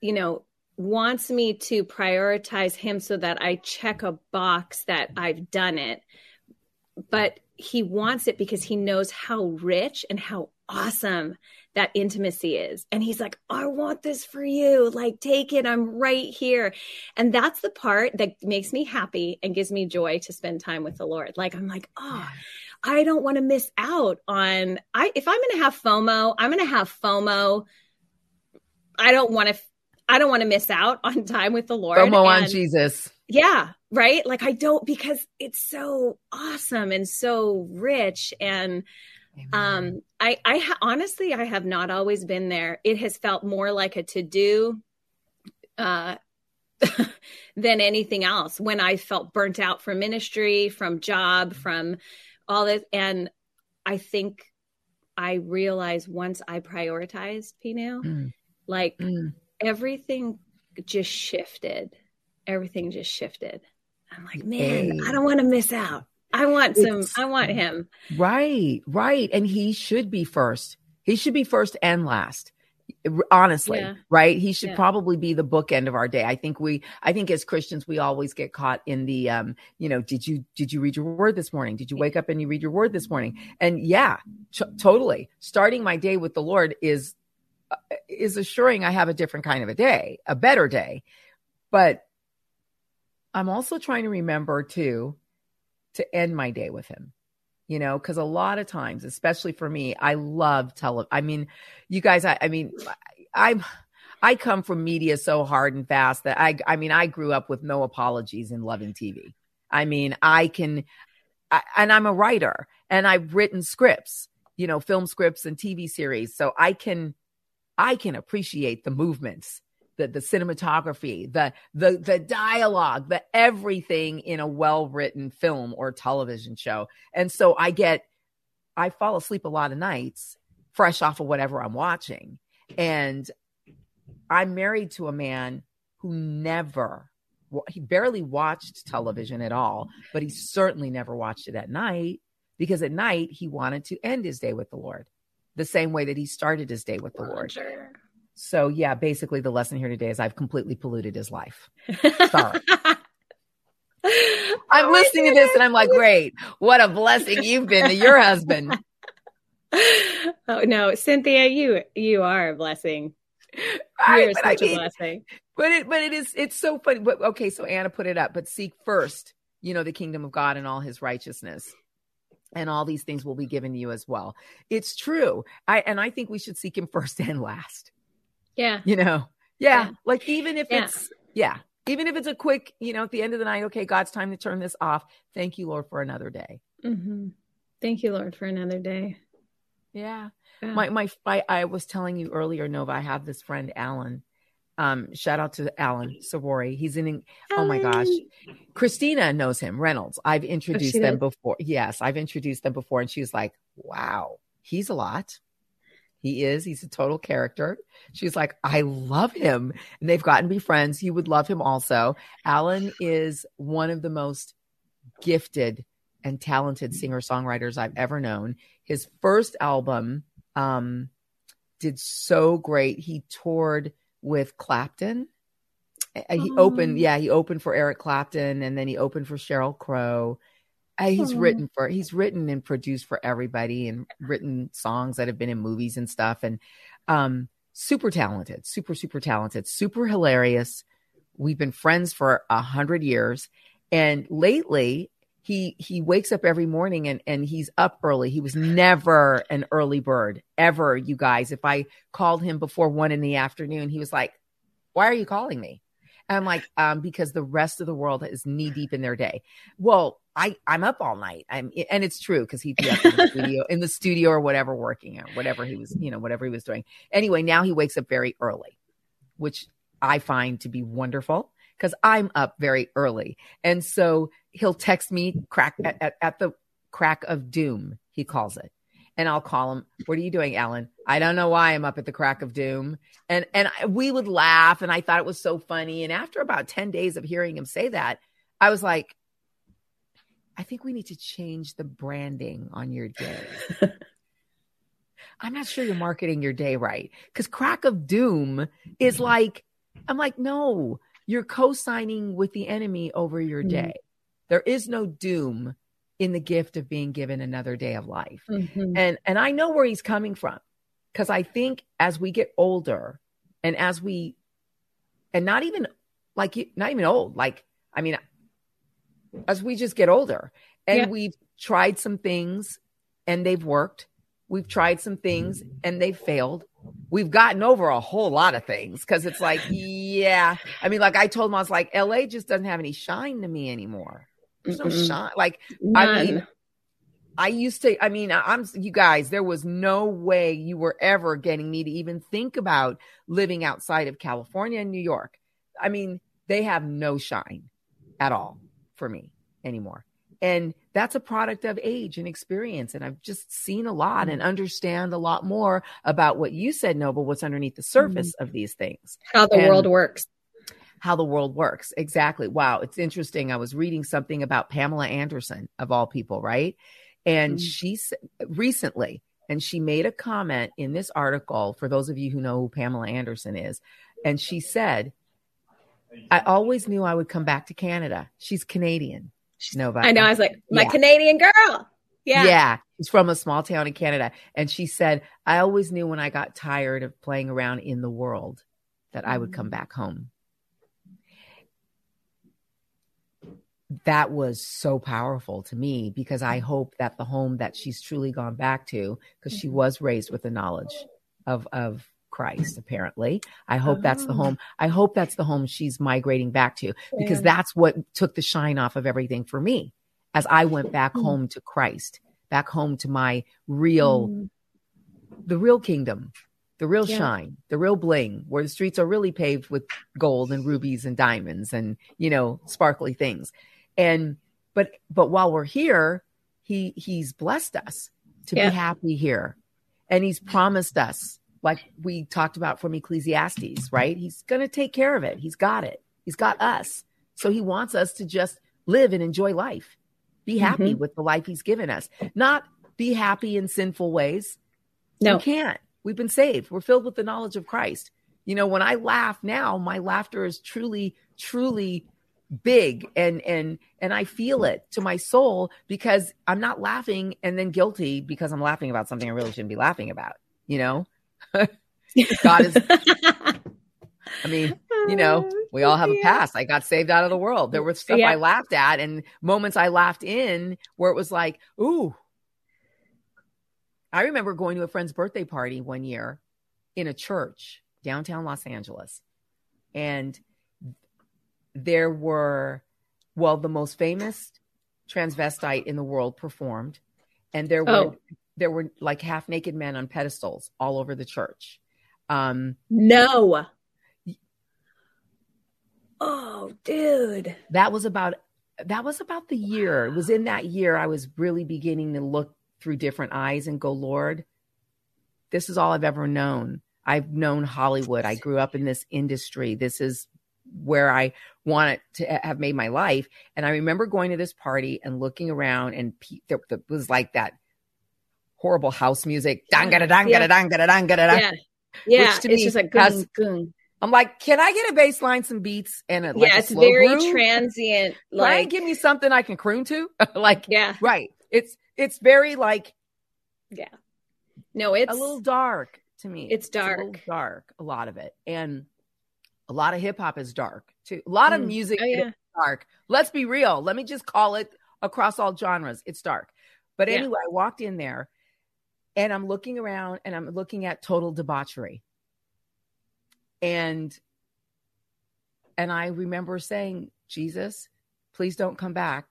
you know, wants me to prioritize Him so that I check a box that I've done it, but He wants it because He knows how rich and how awesome that intimacy is. And he's like, I want this for you. Like, take it. I'm right here. And that's the part that makes me happy and gives me joy to spend time with the Lord. Like, I'm like, oh, I don't want to miss out on I if I'm to have FOMO, I'm to have FOMO. I don't want to I don't want to miss out on time with the Lord. FOMO and, on Jesus. Yeah, right? Like I don't because it's so awesome and so rich and um, I, I ha- honestly, I have not always been there. It has felt more like a to do, uh, than anything else. When I felt burnt out from ministry, from job, from all this, and I think I realized once I prioritized Pino, mm. Like mm. everything just shifted. Everything just shifted. I'm like, man, hey. I don't want to miss out. I want some, I want him. Right, right. And he should be first. He should be first and last. Honestly, yeah. right? He should yeah. probably be the bookend of our day. I think we, I think as Christians, we always get caught in the, um, you know, did you, did you read your word this morning? Did you wake up and you read your word this morning? And yeah, ch- totally. Starting my day with the Lord is, is assuring I have a different kind of a day, a better day. But I'm also trying to remember too to end my day with him you know because a lot of times especially for me i love tele i mean you guys i, I mean i'm i come from media so hard and fast that i i mean i grew up with no apologies in loving tv i mean i can I, and i'm a writer and i've written scripts you know film scripts and tv series so i can i can appreciate the movements the the cinematography, the the the dialogue, the everything in a well-written film or television show. And so I get I fall asleep a lot of nights fresh off of whatever I'm watching. And I'm married to a man who never he barely watched television at all, but he certainly never watched it at night because at night he wanted to end his day with the Lord the same way that he started his day with the Lord. So yeah, basically the lesson here today is I've completely polluted his life. Sorry. I'm oh listening to this and I'm like, great, what a blessing you've been to your husband. Oh no, Cynthia, you you are a blessing. You're such I mean, a blessing. But it but it is it's so funny. But okay, so Anna put it up, but seek first, you know, the kingdom of God and all his righteousness and all these things will be given to you as well. It's true. I and I think we should seek him first and last. Yeah. You know, yeah. yeah. Like even if yeah. it's, yeah, even if it's a quick, you know, at the end of the night, okay, God's time to turn this off. Thank you, Lord, for another day. Mm-hmm. Thank you, Lord, for another day. Yeah. yeah. My, my, I, I was telling you earlier, Nova, I have this friend, Alan. Um, shout out to Alan Savori. He's in, oh my gosh. Christina knows him, Reynolds. I've oh, introduced oh, them did? before. Yes, I've introduced them before. And she's like, wow, he's a lot. He is. He's a total character. She's like, I love him. And they've gotten to be friends. You would love him also. Alan is one of the most gifted and talented singer songwriters I've ever known. His first album um, did so great. He toured with Clapton. He opened, yeah, he opened for Eric Clapton and then he opened for Sheryl Crow. He's written for he's written and produced for everybody and written songs that have been in movies and stuff. And um super talented super super talented super hilarious. We've been friends for a hundred years. And lately he he wakes up every morning and and he's up early. He was never an early bird ever you guys. If i called him before one in the afternoon he was like why are you calling me? And i'm like um because the rest of the world is knee deep in their day. Well I I'm up all night. I'm and it's true because he'd be up in the studio in the studio or whatever working or whatever he was, you know, whatever he was doing. Anyway, now he wakes up very early, which I find to be wonderful because I'm up very early. And so he'll text me crack at, at, at, the crack of doom, he calls it. And I'll call him, What are you doing, Alan? I don't know why I'm up at the crack of doom. And and we would laugh and I thought it was so funny. And after about 10 days of hearing him say that, I was like, I think we need to change the branding on your day. I'm not sure you're marketing your day right. Because crack of doom is like, I'm like, no, you're co signing with the enemy over your mm-hmm. day. There is no doom in the gift of being given another day of life. Mm-hmm. And and I know where he's coming from because I think as we get older and as we and not even like not even old, like I mean as we just get older and yeah. we've tried some things and they've worked. We've tried some things and they've failed. We've gotten over a whole lot of things because it's like, yeah. I mean, like I told him, I was like, LA just doesn't have any shine to me anymore. There's no Mm-mm. shine. Like, None. I mean, I used to, I mean, I'm, you guys, there was no way you were ever getting me to even think about living outside of California and New York. I mean, they have no shine at all for me anymore. And that's a product of age and experience. And I've just seen a lot and understand a lot more about what you said, Nova, what's underneath the surface mm-hmm. of these things. How the and world works. How the world works. Exactly. Wow. It's interesting. I was reading something about Pamela Anderson, of all people, right? And mm-hmm. she recently, and she made a comment in this article for those of you who know who Pamela Anderson is. And she said, I always knew I would come back to Canada. She's Canadian. She's. I know. I was like, my yeah. Canadian girl. Yeah. Yeah. She's from a small town in Canada. And she said, I always knew when I got tired of playing around in the world that I would come mm. back home. That was so powerful to me because I hope that the home that she's truly gone back to, because she mm-hmm. was raised with the knowledge of, of Christ, apparently. I hope oh. that's the home. I hope that's the home she's migrating back to because yeah. that's what took the shine off of everything for me as I went back mm. home to Christ, back home to my real, mm. the real kingdom, the real yeah. shine, the real bling, where the streets are really paved with gold and rubies and diamonds and, you know, sparkly things. And, but, but while we're here, he, he's blessed us to yeah. be happy here. And he's promised us like we talked about from Ecclesiastes, right? He's going to take care of it. He's got it. He's got us. So he wants us to just live and enjoy life. Be happy mm-hmm. with the life he's given us, not be happy in sinful ways. No, we can't. We've been saved. We're filled with the knowledge of Christ. You know, when I laugh now, my laughter is truly, truly big and and and I feel it to my soul because I'm not laughing and then guilty because I'm laughing about something I really shouldn't be laughing about, you know? God is. I mean, you know, oh, we all have a past. I got saved out of the world. There was stuff yeah. I laughed at and moments I laughed in where it was like, ooh. I remember going to a friend's birthday party one year in a church downtown Los Angeles. And there were, well, the most famous transvestite in the world performed. And there were oh there were like half naked men on pedestals all over the church. Um, no. Oh, dude. That was about that was about the year. It was in that year I was really beginning to look through different eyes and go, Lord, this is all I've ever known. I've known Hollywood. I grew up in this industry. This is where I wanted to have made my life. And I remember going to this party and looking around, and there, there was like that horrible house music. Dang, dang, dang, dang, dang, dang, dang. Yeah. Yeah. It's me, just like goon, goon. I'm like, can I get a bass line, some beats, and a, like yeah, it's very groove? transient. Like, give me something I can croon to. like, yeah, right. It's it's very like, yeah. No, it's a little dark to me. It's dark, it's dark. A lot of it, and a lot of hip hop is dark too. A lot mm. of music oh, yeah. dark. Let's be real. Let me just call it across all genres. It's dark. But yeah. anyway, I walked in there and I'm looking around and I'm looking at total debauchery. And and I remember saying, Jesus, please don't come back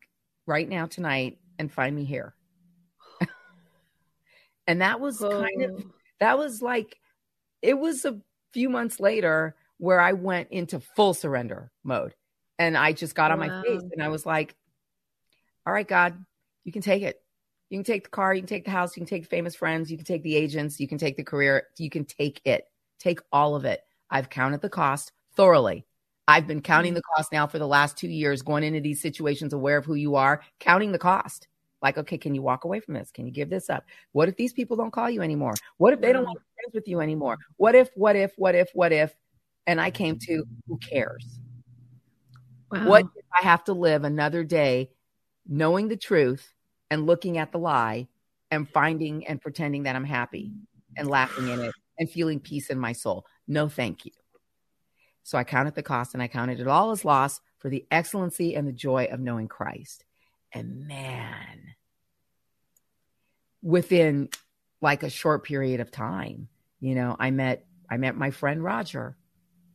right now tonight and find me here. and that was oh. kind of oh. that was like it was a few months later where I went into full surrender mode. And I just got on wow. my face and I was like, all right, God, you can take it. You can take the car, you can take the house, you can take famous friends, you can take the agents, you can take the career, you can take it. Take all of it. I've counted the cost thoroughly. I've been counting the cost now for the last two years, going into these situations aware of who you are, counting the cost. Like, okay, can you walk away from this? Can you give this up? What if these people don't call you anymore? What if they don't want to be friends with you anymore? What if, what if, what if, what if? And I came to who cares? Wow. What if I have to live another day knowing the truth and looking at the lie and finding and pretending that I'm happy and laughing in it and feeling peace in my soul. No, thank you. So I counted the cost and I counted it all as loss for the excellency and the joy of knowing Christ. And man, within like a short period of time, you know, I met I met my friend Roger,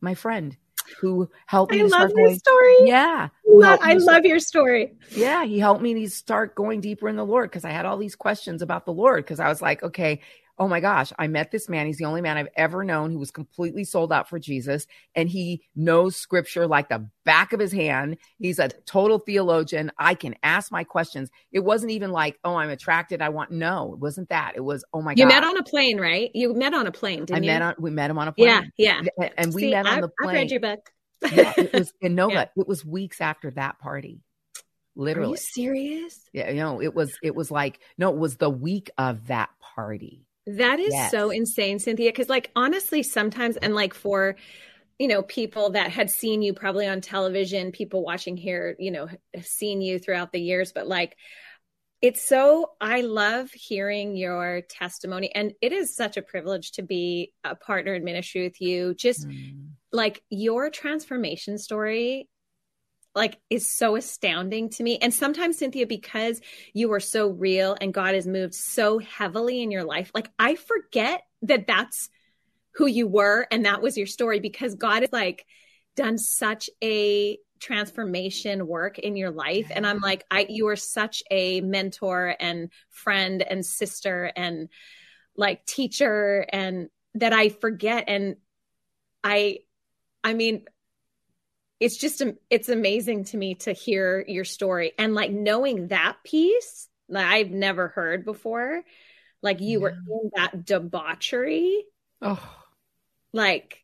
my friend who helped me. I love this going, story. Yeah. I love start, your story. Yeah. He helped me to start going deeper in the Lord because I had all these questions about the Lord because I was like, okay, oh my gosh, I met this man. He's the only man I've ever known who was completely sold out for Jesus. And he knows scripture like the back of his hand. He's a total theologian. I can ask my questions. It wasn't even like, oh, I'm attracted. I want, no, it wasn't that. It was, oh my God. You met on a plane, right? You met on a plane, didn't I you? Met on, we met him on a plane. Yeah. Yeah. And we See, met on the plane. I read your book. yeah, it was in Nova. Yeah. It was weeks after that party. Literally. Are you serious? Yeah, you know, it was it was like no, it was the week of that party. That is yes. so insane, Cynthia. Because, like, honestly, sometimes, and like for, you know, people that had seen you probably on television, people watching here, you know, have seen you throughout the years, but like, it's so, I love hearing your testimony. And it is such a privilege to be a partner in ministry with you. Just mm. like your transformation story like is so astounding to me. And sometimes, Cynthia, because you are so real and God has moved so heavily in your life, like I forget that that's who you were and that was your story because God has like done such a transformation work in your life and i'm like i you are such a mentor and friend and sister and like teacher and that i forget and i i mean it's just it's amazing to me to hear your story and like knowing that piece that I've never heard before. Like you yeah. were in that debauchery. Oh. Like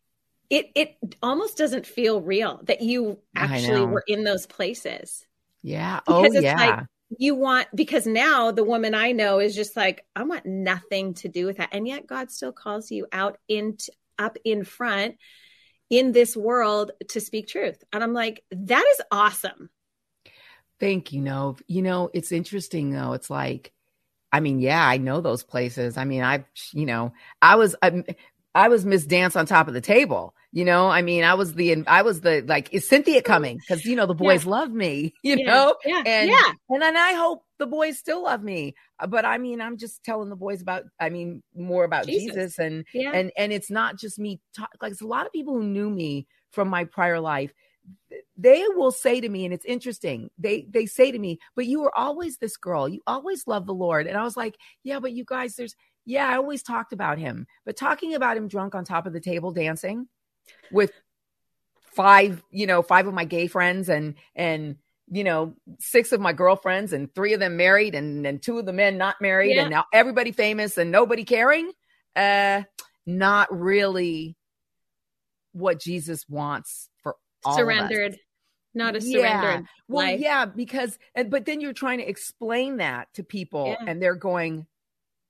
it it almost doesn't feel real that you actually were in those places. Yeah. Oh, because oh yeah. Like, you want because now the woman I know is just like I want nothing to do with that, and yet God still calls you out into up in front in this world to speak truth. And I'm like, that is awesome. Thank you, Nov. You know, it's interesting though. It's like, I mean, yeah, I know those places. I mean, I, you know, I was, I, I was Miss Dance on top of the table. You know, I mean, I was the, I was the, like, is Cynthia coming? Cause, you know, the boys yeah. love me, you yeah. know? Yeah. And, yeah. and then I hope the boys still love me. Uh, but I mean, I'm just telling the boys about, I mean, more about Jesus, Jesus and, yeah. and, and it's not just me. Talk, like, it's a lot of people who knew me from my prior life. They will say to me, and it's interesting. They they say to me, "But you were always this girl. You always loved the Lord." And I was like, "Yeah, but you guys, there's yeah, I always talked about him, but talking about him drunk on top of the table dancing with five, you know, five of my gay friends and and you know, six of my girlfriends and three of them married and and two of the men not married yeah. and now everybody famous and nobody caring. Uh not really what Jesus wants for all surrendered. Not a surrendered yeah. Well, life. yeah, because but then you're trying to explain that to people yeah. and they're going,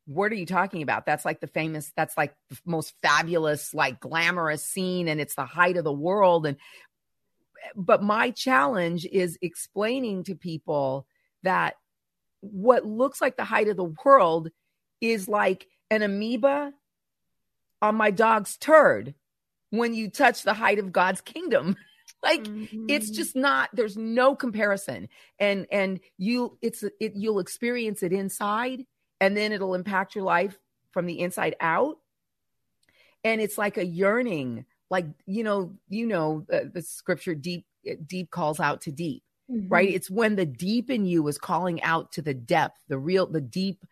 what are you talking about? That's like the famous, that's like the most fabulous, like glamorous scene, and it's the height of the world. And but my challenge is explaining to people that what looks like the height of the world is like an amoeba on my dog's turd when you touch the height of God's kingdom. like mm-hmm. it's just not there's no comparison and and you it's it you'll experience it inside and then it'll impact your life from the inside out and it's like a yearning like you know you know the, the scripture deep deep calls out to deep mm-hmm. right? It's when the deep in you is calling out to the depth, the real, the deep,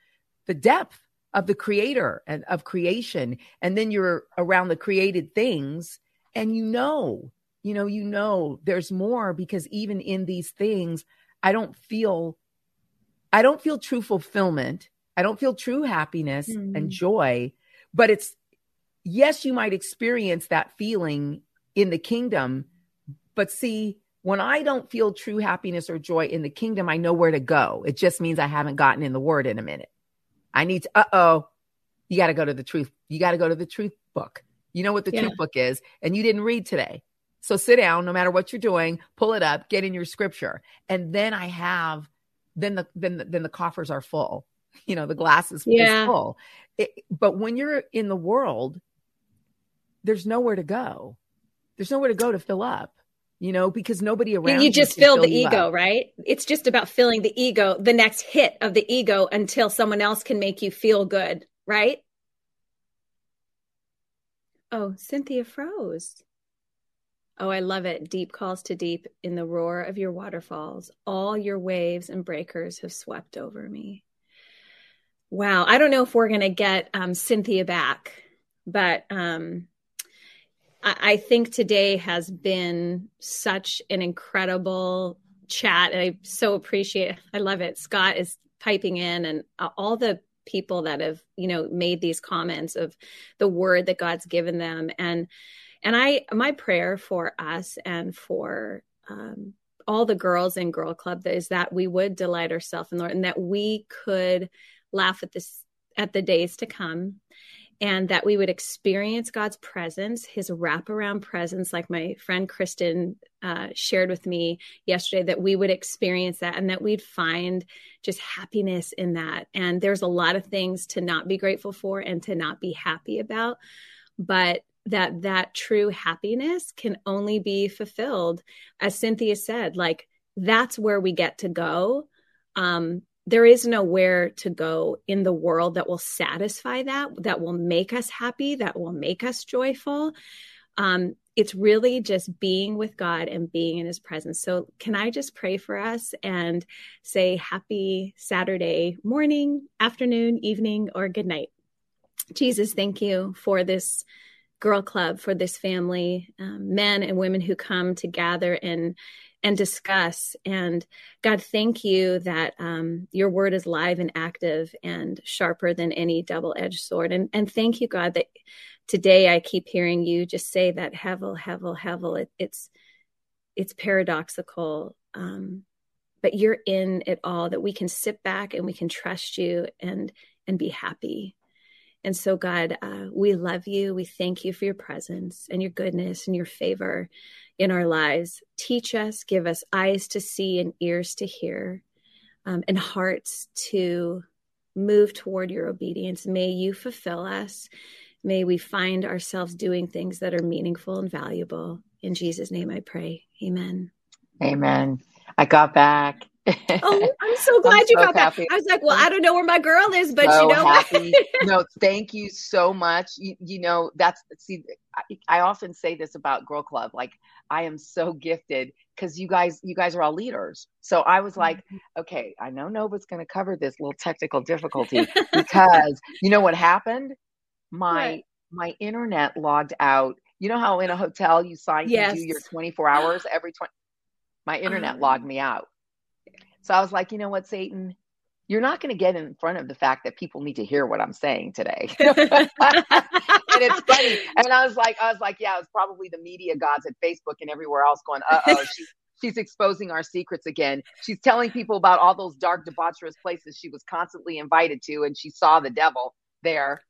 the depth of the creator and of creation. And then you're around the created things and you know, you know, you know there's more because even in these things, I don't feel, I don't feel true fulfillment. I don't feel true happiness mm-hmm. and joy, but it's, yes, you might experience that feeling in the kingdom, but see, when I don't feel true happiness or joy in the kingdom, I know where to go. It just means I haven't gotten in the word in a minute. I need to, uh oh, you got to go to the truth. You got to go to the truth book. You know what the yeah. truth book is, and you didn't read today. So sit down, no matter what you're doing, pull it up, get in your scripture. And then I have, then the, then the, then the coffers are full. You know, the glass is, yeah. is full. It, but when you're in the world, there's nowhere to go. There's nowhere to go to fill up you know, because nobody around you just fill, fill the ego, up. right? It's just about filling the ego, the next hit of the ego until someone else can make you feel good, right? Oh, Cynthia froze. Oh, I love it. Deep calls to deep in the roar of your waterfalls. All your waves and breakers have swept over me. Wow. I don't know if we're going to get um, Cynthia back, but um, I think today has been such an incredible chat. And I so appreciate it. I love it. Scott is piping in and all the people that have, you know, made these comments of the word that God's given them. And, and I, my prayer for us and for, um, all the girls in Girl Club is that we would delight ourselves in the Lord and that we could laugh at this at the days to come and that we would experience God's presence, his wraparound presence, like my friend Kristen uh, shared with me yesterday, that we would experience that and that we'd find just happiness in that. And there's a lot of things to not be grateful for and to not be happy about, but that that true happiness can only be fulfilled as cynthia said like that's where we get to go um, there is nowhere to go in the world that will satisfy that, that will make us happy, that will make us joyful. Um, it's really just being with God and being in his presence. So, can I just pray for us and say happy Saturday morning, afternoon, evening, or good night? Jesus, thank you for this girl club, for this family, um, men and women who come to gather and and discuss. And God, thank you that um, your word is live and active and sharper than any double edged sword. And, and thank you, God, that today I keep hearing you just say that hevel, hevel, hevel. It, it's, it's paradoxical. Um, but you're in it all that we can sit back and we can trust you and and be happy and so god uh, we love you we thank you for your presence and your goodness and your favor in our lives. Teach us, give us eyes to see and ears to hear, um, and hearts to move toward your obedience. May you fulfill us. May we find ourselves doing things that are meaningful and valuable. In Jesus' name I pray. Amen. Amen. I got back oh, I'm so glad I'm you so got happy. that. I was like, well, I don't know where my girl is, but so you know happy. no, thank you so much. You, you know, that's see, I, I, often say this about Girl Club. Like, I am so gifted because you guys, you guys are all leaders. So I was like, mm-hmm. okay, I know Nova's going to cover this little technical difficulty because you know what happened? My what? my internet logged out. You know how in a hotel you sign yes. to do your 24 hours every 20 my internet uh-huh. logged me out. So I was like, you know what, Satan, you're not going to get in front of the fact that people need to hear what I'm saying today. and it's funny. And I was like, I was like, yeah, it's probably the media gods at Facebook and everywhere else going, uh oh, she, she's exposing our secrets again. She's telling people about all those dark, debaucherous places she was constantly invited to, and she saw the devil there.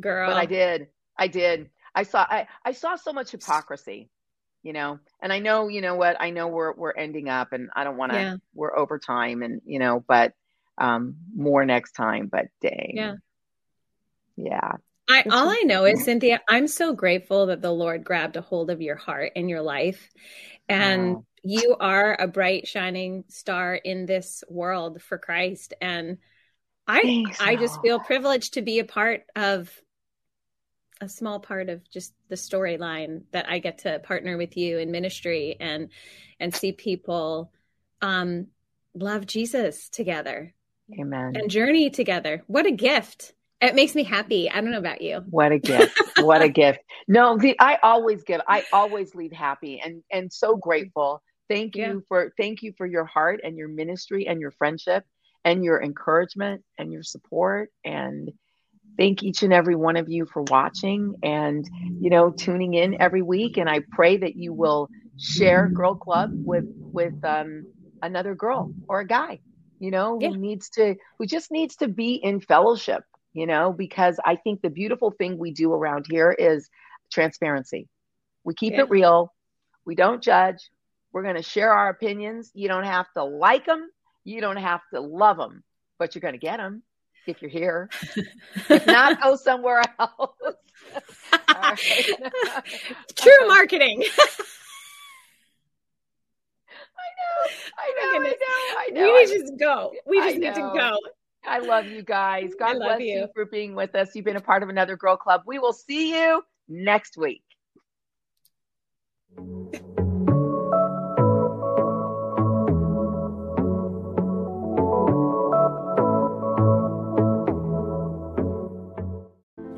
Girl. But I did. I did. I saw I, I saw so much hypocrisy you know and i know you know what i know we're we're ending up and i don't want to yeah. we're over time and you know but um more next time but dang yeah yeah I, all I know is Cynthia, I'm so grateful that the Lord grabbed a hold of your heart and your life. And wow. you are a bright, shining star in this world for Christ. And I Thanks, I just feel privileged to be a part of a small part of just the storyline that I get to partner with you in ministry and and see people um love Jesus together. Amen. And journey together. What a gift. It makes me happy. I don't know about you. What a gift. what a gift. No, the, I always give. I always leave happy and and so grateful. Thank you yeah. for thank you for your heart and your ministry and your friendship and your encouragement and your support and thank each and every one of you for watching and you know tuning in every week. And i pray that you will share girl club with with um, another girl or a guy. You know yeah. who needs to who just needs to be in fellowship you know because i think the beautiful thing we do around here is transparency. We keep yeah. it real. We don't judge. We're going to share our opinions. You don't have to like them you don't have to love them but you're going to get them if you're here. if not, go somewhere else. True marketing. I know, I oh know, I know, I know. We need to just go. We just need to go. I love you guys. God bless you. you for being with us. You've been a part of another Girl Club. We will see you next week.